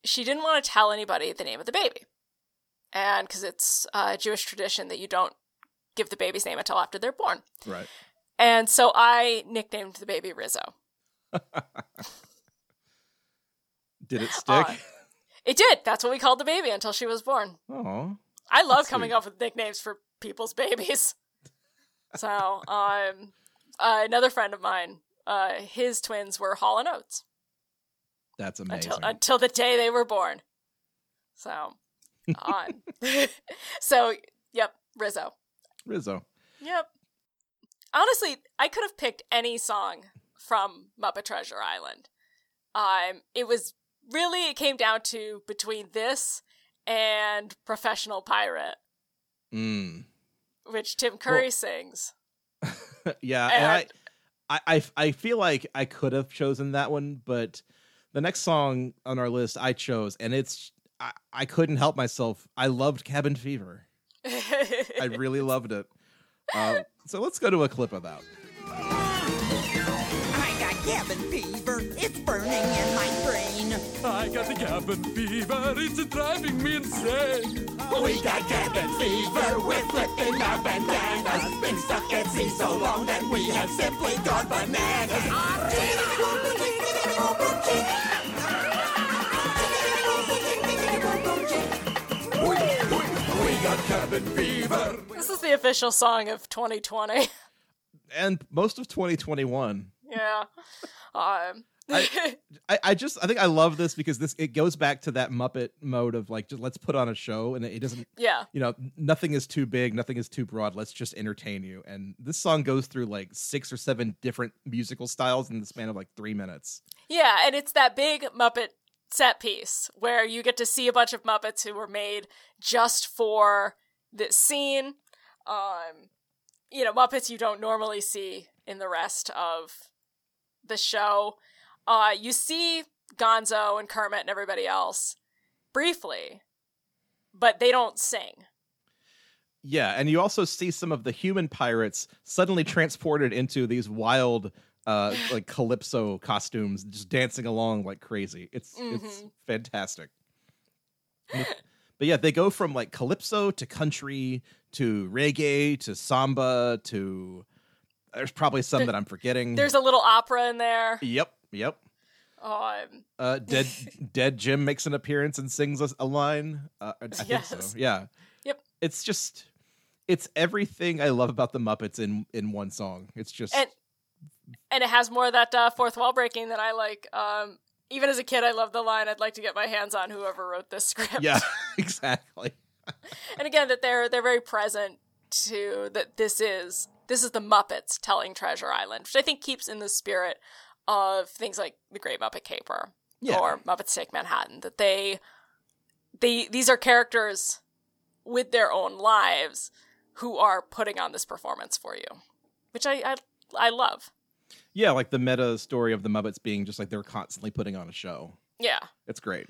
she didn't want to tell anybody the name of the baby, and because it's a Jewish tradition that you don't give the baby's name until after they're born. right. And so I nicknamed the baby Rizzo. Did it stick? Uh, It did. That's what we called the baby until she was born. Oh. I love coming sweet. up with nicknames for people's babies. so, um, uh, another friend of mine, uh, his twins were Hall and Oates That's amazing. until until the day they were born. So, on. so, yep, Rizzo. Rizzo. Yep. Honestly, I could have picked any song from Muppet Treasure Island. Um, it was really it came down to between this and Professional Pirate, Mm. which Tim Curry sings. yeah, and I, And- I, I, I feel like I could have chosen that one, but the next song on our list I chose, and it's I, I couldn't help myself. I loved Cabin Fever. I really loved it. Uh, so let's go to a clip of that. I got cabin fever, it's burning in my brain. I got the cabin fever, it's driving me insane. We got cabin fever, we're flipping our bandanas. Been stuck at sea so long that we have simply gone bananas. We got cabin fever. this is the official song of 2020. And most of 2021. yeah. Um, I, I, I just I think I love this because this it goes back to that Muppet mode of like just let's put on a show and it, it doesn't yeah. you know nothing is too big nothing is too broad let's just entertain you and this song goes through like six or seven different musical styles in the span of like three minutes Yeah, and it's that big Muppet set piece where you get to see a bunch of Muppets who were made just for this scene. Um, you know, Muppets you don't normally see in the rest of the show. Uh, you see Gonzo and Kermit and everybody else briefly, but they don't sing. Yeah, and you also see some of the human pirates suddenly transported into these wild uh like calypso costumes just dancing along like crazy. It's it's Mhm. fantastic. but yeah, they go from like calypso to country to reggae to samba to there's probably some There- that I'm forgetting. There's a little opera in there. Yep, yep. Um, Uh dead dead Jim makes an appearance and sings a, a line. Uh, I I think Yes. so. Yeah. Yep. It's just it's everything I love about the Muppets in in one song. It's just and and it has more of that uh, fourth wall breaking that I like. Um, even as a kid, I love the line, "I'd like to get my hands on whoever wrote this script." yeah, exactly. and again, that they're they're very present to that. This is this is the Muppets telling Treasure Island, which I think keeps in the spirit of things like the Great Muppet Caper Yeah. or Muppets Take Manhattan. That they they these are characters with their own lives who are putting on this performance for you, which I I, I love. Yeah, like the meta story of the Muppets being just like they're constantly putting on a show. Yeah. It's great.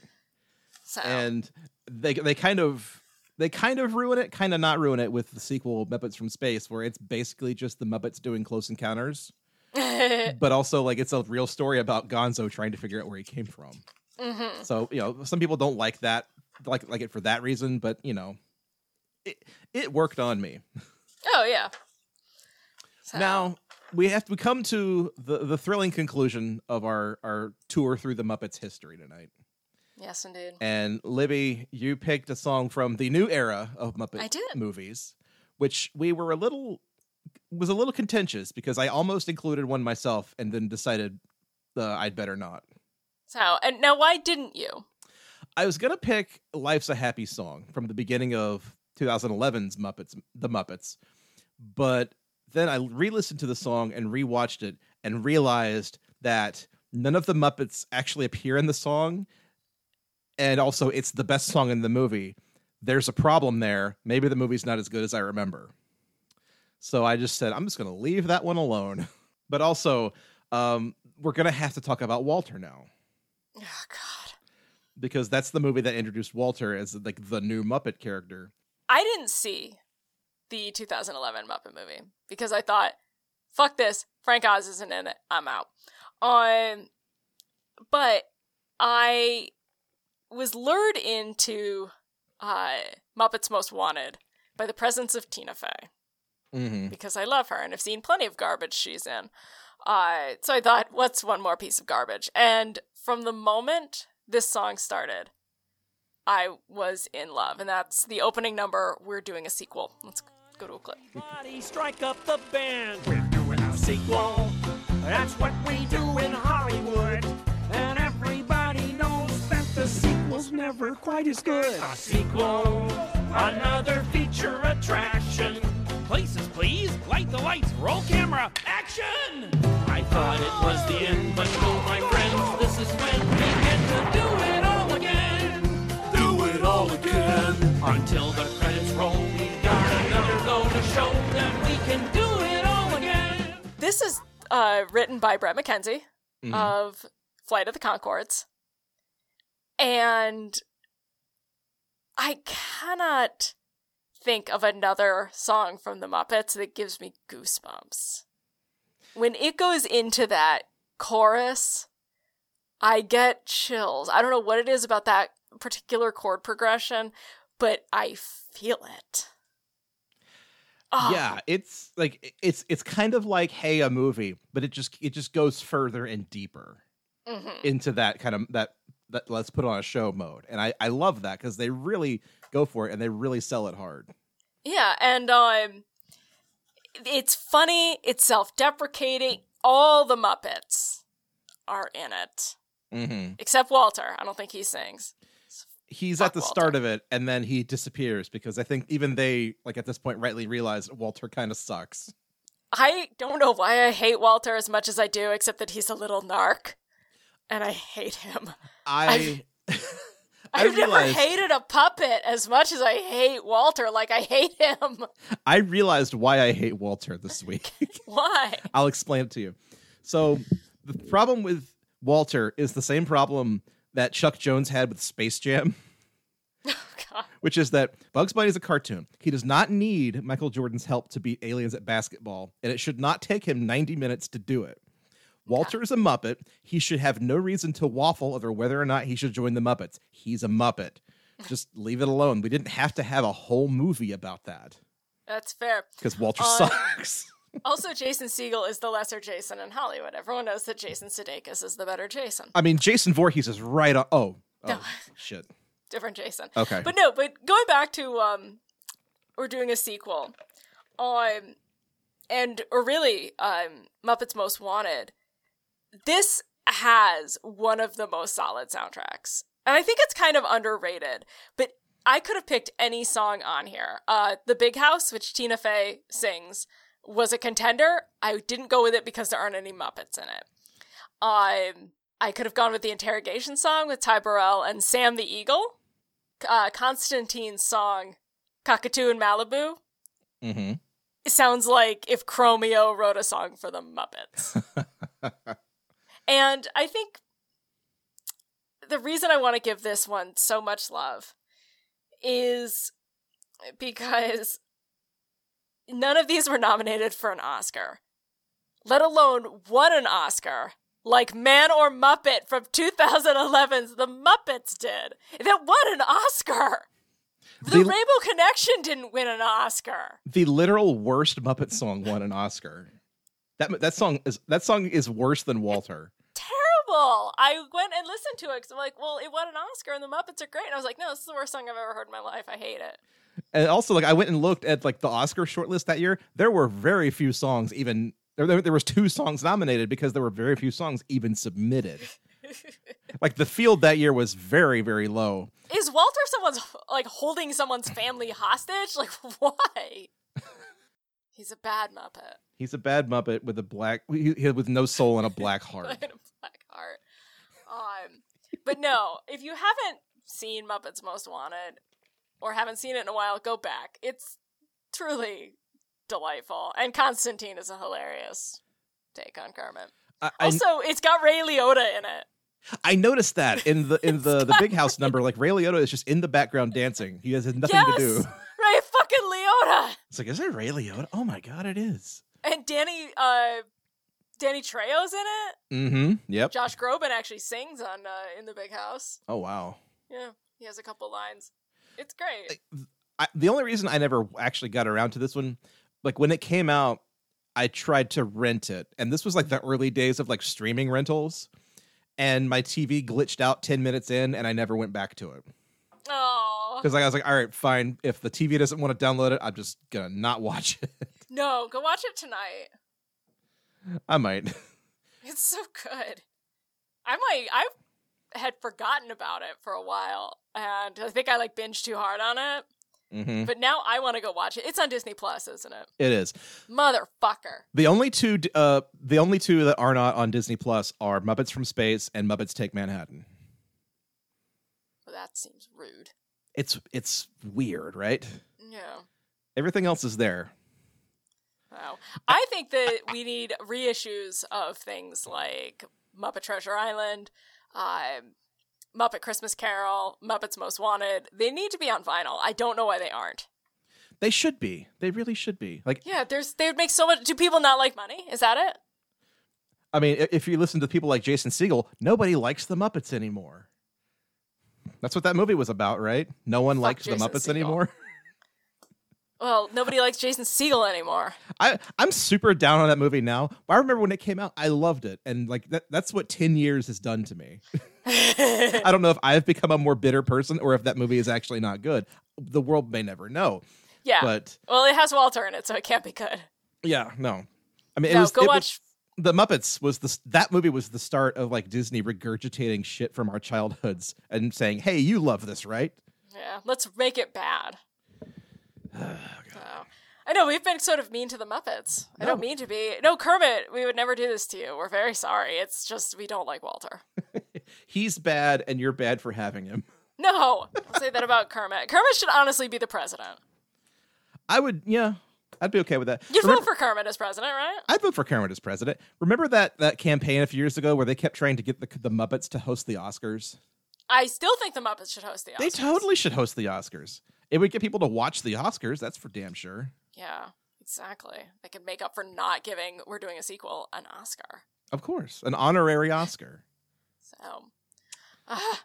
So And they they kind of they kind of ruin it, kind of not ruin it with the sequel Muppets from Space, where it's basically just the Muppets doing Close Encounters, but also like it's a real story about Gonzo trying to figure out where he came from. Mhm. So you know, some people don't like that, like like it for that reason, but you know, it it worked on me. Oh yeah. So- Now we have to come to the the thrilling conclusion of our our tour through the Muppets history tonight. Yes, indeed. And Libby, you picked a song from the new era of Muppet I did. movies, which we were a little was a little contentious because I almost included one myself and then decided uh, I'd better not. So, and now why didn't you? I was gonna pick "Life's a Happy Song" from the beginning of 2011's Muppets, The Muppets, but then I re-listened to the song and rewatched it and realized that none of the Muppets actually appear in the song, and also it's the best song in the movie. There's a problem there. Maybe the movie's not as good as I remember. So I just said I'm just gonna leave that one alone. But also, um, we're gonna have to talk about Walter now Oh God, because that's the movie that introduced Walter as like the new Muppet character. I didn't see the 2011 Muppet movie because I thought, "Fuck this, Frank Oz isn't in it. I'm out." Um, but I was lured into uh, Muppets Most Wanted by the presence of Tina Fey. Mm-hmm. because I love her and I've seen plenty of garbage she's in. Uh, so I thought, what's one more piece of garbage? And from the moment this song started, I was in love. And that's the opening number. We're doing a sequel. Let's go to a clip. Everybody strike up the band. We're doing a sequel. That's what we do in Hollywood. And everybody knows that the sequel's never quite as good. A sequel, another feature attraction. Places, please. Light the lights. Roll camera. Action! I thought it was the end, but no, my friends, this is when we get to do it all again. Do it all again. Until the credits roll, we've got another go to show that we can do it all again. This is uh, written by Bret McKenzie of Flight of the Conchords. And I cannot think of another song from the Muppets that gives me goosebumps. When it goes into that chorus, I get chills. I don't know what it is about that particular chord progression, but I feel it. Oh, Yeah, it's like it's it's kind of like hey a movie, but it just it just goes further and deeper mhm. into that kind of that that let's put on a show mode. And I I love that cuz they really go for it and they really sell it hard. Yeah, and um it's funny, it's self-deprecating. All the Muppets are in it. mm-hmm. Except Walter. I don't think he sings. He's Fuck at the Walter. start of it and then he disappears because I think even they like at this point rightly realize Walter kind of sucks. I don't know why I hate Walter as much as I do, except that he's a little narc. And I hate him. I I I've never hated a puppet as much as I hate Walter. Like I hate him. I realized why I hate Walter this week. Why? I'll explain it to you. So the problem with Walter is the same problem that Chuck Jones had with Space Jam, oh, God. which is that Bugs Bunny is a cartoon. He does not need Michael Jordan's help to beat aliens at basketball, and it should not take him 90 minutes to do it. Walter is a Muppet. He should have no reason to waffle over whether or not he should join the Muppets. He's a Muppet. Just leave it alone. We didn't have to have a whole movie about that That's fair. because Walter Uh, sucks. Also, Jason Segel is the lesser Jason in Hollywood. Everyone knows that Jason Sudeikis is the better Jason. I mean, Jason Voorhees is right on. Oh, oh No. shit. Different Jason. Okay. But no, but going back to um we're doing a sequel. Um and or really um Muppets Most Wanted. This has one of the most solid soundtracks. And I think it's kind of underrated, but I could have picked any song on here. Uh The Big House, which Tina Fey sings, was a contender. I didn't go with it because there aren't any Muppets in it. Um I could have gone with the interrogation song with Ty Burrell and Sam the Eagle uh, Constantine's song "Cockatoo in Malibu" Mm-hmm. it sounds like if Chromeo wrote a song for the Muppets. and I think the reason I want to give this one so much love is because none of these were nominated for an Oscar, let alone won an Oscar. Like Man or Muppet from 2011's The Muppets did. That won an Oscar. The The- Rainbow Connection didn't win an Oscar. the literal worst Muppet song won an Oscar. That that song is that song is worse than Walter. I went and listened to it because I'm like, well, it won an Oscar and the Muppets are great. And I was like, no, this is the worst song I've ever heard in my life. I hate it. And also, like I went and looked at like the Oscar shortlist that year. There were very few songs even. There, there, there was two songs nominated because there were very few songs even submitted. like the field that year was very very low. Is Walter someone's like holding someone's family hostage? Like, why? He's a bad Muppet. He's a bad Muppet with a black with no soul and a black heart. a black Um, but no, if you haven't seen Muppets Most Wanted or haven't seen it in a while, go back. It's truly delightful, and Constantine is a hilarious take on Kermit. I, I, Also, it's got Ray Liotta in it. I noticed that in the in the the big house number, like Ray Liotta is just in the background dancing. He has nothing yes, to do. Ray fucking Liotta It's like, is it Ray Liotta? Oh my god, it is. and Danny. Uh, Danny Trejo's in it. Mm-hmm. Yep. Josh Groban actually sings on uh, in the Big House. Oh wow. Yeah, he has a couple lines. It's great. I, the only reason I never actually got around to this one, like when it came out, I tried to rent it, and this was like the early days of like streaming rentals, and my TV glitched out ten minutes in, and I never went back to it. Oh, because I was like, all right, fine. If the TV doesn't want to download it, I'm just gonna not watch it. No, go watch it tonight. I might. It's so good. I might. I had forgotten about it for a while, and I think I like binged too hard on it. hmm But now I want to go watch it. It's on Disney Plus, isn't it? It is Motherfucker. the only two. Uh, the only two that are not on Disney Plus are Muppets from Space and Muppets Take Manhattan. Well, that seems rude. It's it's weird, right? Yeah. Everything else is there. I think that we need reissues of things like Muppet Treasure Island, um, Muppet Christmas Carol, Muppets Most Wanted. They need to be on vinyl. I don't know why they aren't. They should be. They really should be. Like, Yeah, there's they would make so much. Do people not like money? Is that it? I mean, if you listen to people like Jason Segel, nobody likes the Muppets anymore. That's what that movie was about, right? No one likes Jason the Muppets Segel. anymore. Well, nobody likes Jason Segel anymore. I I'm super down on that movie now. But I remember when it came out, I loved it, and like that that's what ten years has done to me. I don't know if I've become a more bitter person or if that movie is actually not good. The world may never know. Yeah. But well, it has Walter in it, so it can't be good. yeah, no. I mean, it was go it was- watch- the Muppets was the that movie was the start of like Disney regurgitating shit from our childhoods and saying, "Hey, you love this, right?" Yeah, let's make it bad. So, I know we've been sort of mean to the Muppets. I don't mean to be. No, Kermit, we would never do this to you. We're very sorry. It's just we don't like Walter. He's bad, and you're bad for having him. No, I'll say that about Kermit. Kermit should honestly be the president. I would, yeah, I'd be okay with that. You'd Remember- vote for Kermit as president, right? I'd vote for Kermit as president. Remember that that campaign a few years ago where they kept trying to get the, the Muppets to host the Oscars? I still think the Muppets should host the Oscars. They totally should host the Oscars. It would get people to watch the Oscars. That's for damn sure. Yeah, exactly. They could make up for not giving "We're doing a sequel" an Oscar. Of course, an honorary Oscar. So, ah,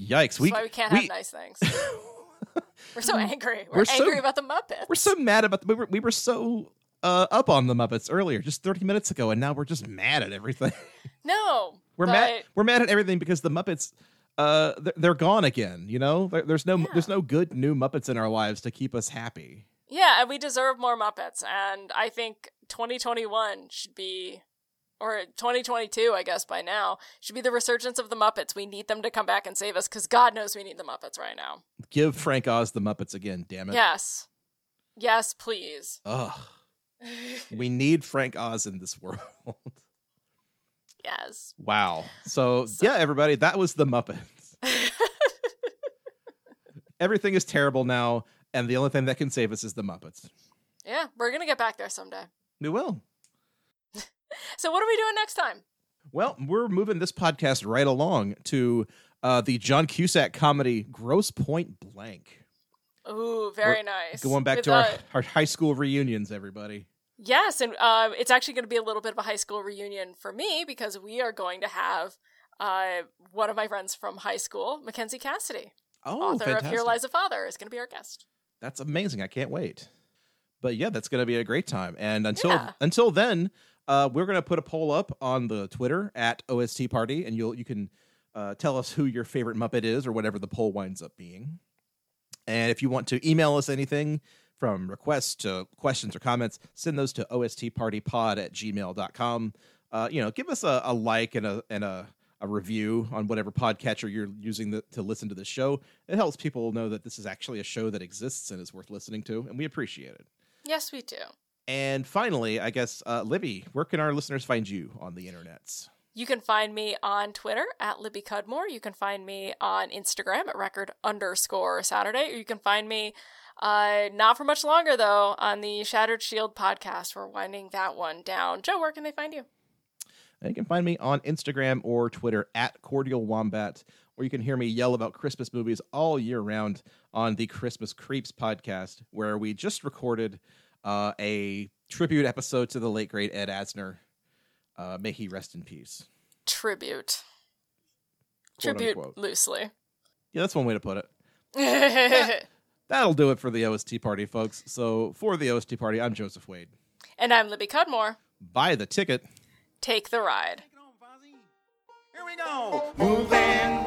Yikes! that's We why we can't we, have nice things. We're so angry. We're, We're so- angry about the Muppets. We're so mad about the, we were we were so uh, up on the Muppets earlier, just thirty minutes ago, and now we're just mad at everything. no. we're mad. We're mad at everything because the Muppets. Uh, they're, gone again. You know, there's no there's no good new Muppets in our lives to keep us happy. Yeah, and we deserve more Muppets. And I think 2021 should be, or 2022, I guess by now, should be the resurgence of the Muppets. We need them to come back and save us because God knows we need the Muppets right now. Give Frank Oz the Muppets again, damn it. Yes. Yes, please. Ugh. we need Frank Oz in this world. Yes. wow. So, yeah, everybody, that was the Muppets. Everything is terrible now, and the only thing that can save us is the Muppets. Yeah, we're going to get back there someday. We will. So, what are we doing next time? Well, we're moving this podcast right along to uh, the John Cusack comedy Grosse Pointe Blank. Ooh, very We're nice. Going back With, to our, uh, our high school reunions, everybody. Yes, and uh, it's actually going to be a little bit of a high school reunion for me because we are going to have uh, one of my friends from high school, Mackenzie Cassidy, Oh, author of. Here Lies a Father, is going to be our guest. That's amazing. I can't wait. But yeah, that's going to be a great time. And until Yeah. until then, uh, we're going to put a poll up on the Twitter at OST Party, and you'll you can uh, tell us who your favorite Muppet is or whatever the poll winds up being. And if you want to email us anything from requests to questions or comments, send those to ostpartypod at gmail.com. Uh, you know, give us a, a like and a and a, a review on whatever podcatcher you're using the, to listen to this show. It helps people know that this is actually a show that exists and is worth listening to, and we appreciate it. Yes, we do. And finally, I guess, uh, Libby, where can our listeners find you on the internets? You can find me on Twitter at Libby Cudmore. You can find me on Instagram at record underscore Saturday. Or you can find me uh, not for much longer, though, on the Shattered Shield podcast. We're winding that one down. Joe, where can they find you? You can find me on Instagram or Twitter at Cordial Wombat, or you can hear me yell about Christmas movies all year round on the Christmas Creeps podcast, where we just recorded uh, a tribute episode to the late great Ed Asner. Uh, may he rest in peace. Tribute. Quote, Tribute unquote. loosely. Yeah, that's one way to put it. That'll do it for the OST party, folks. So for the OST party, I'm Joseph Wade. and I'm Libby Cudmore. Buy the ticket. Take the ride. Here we go. Moving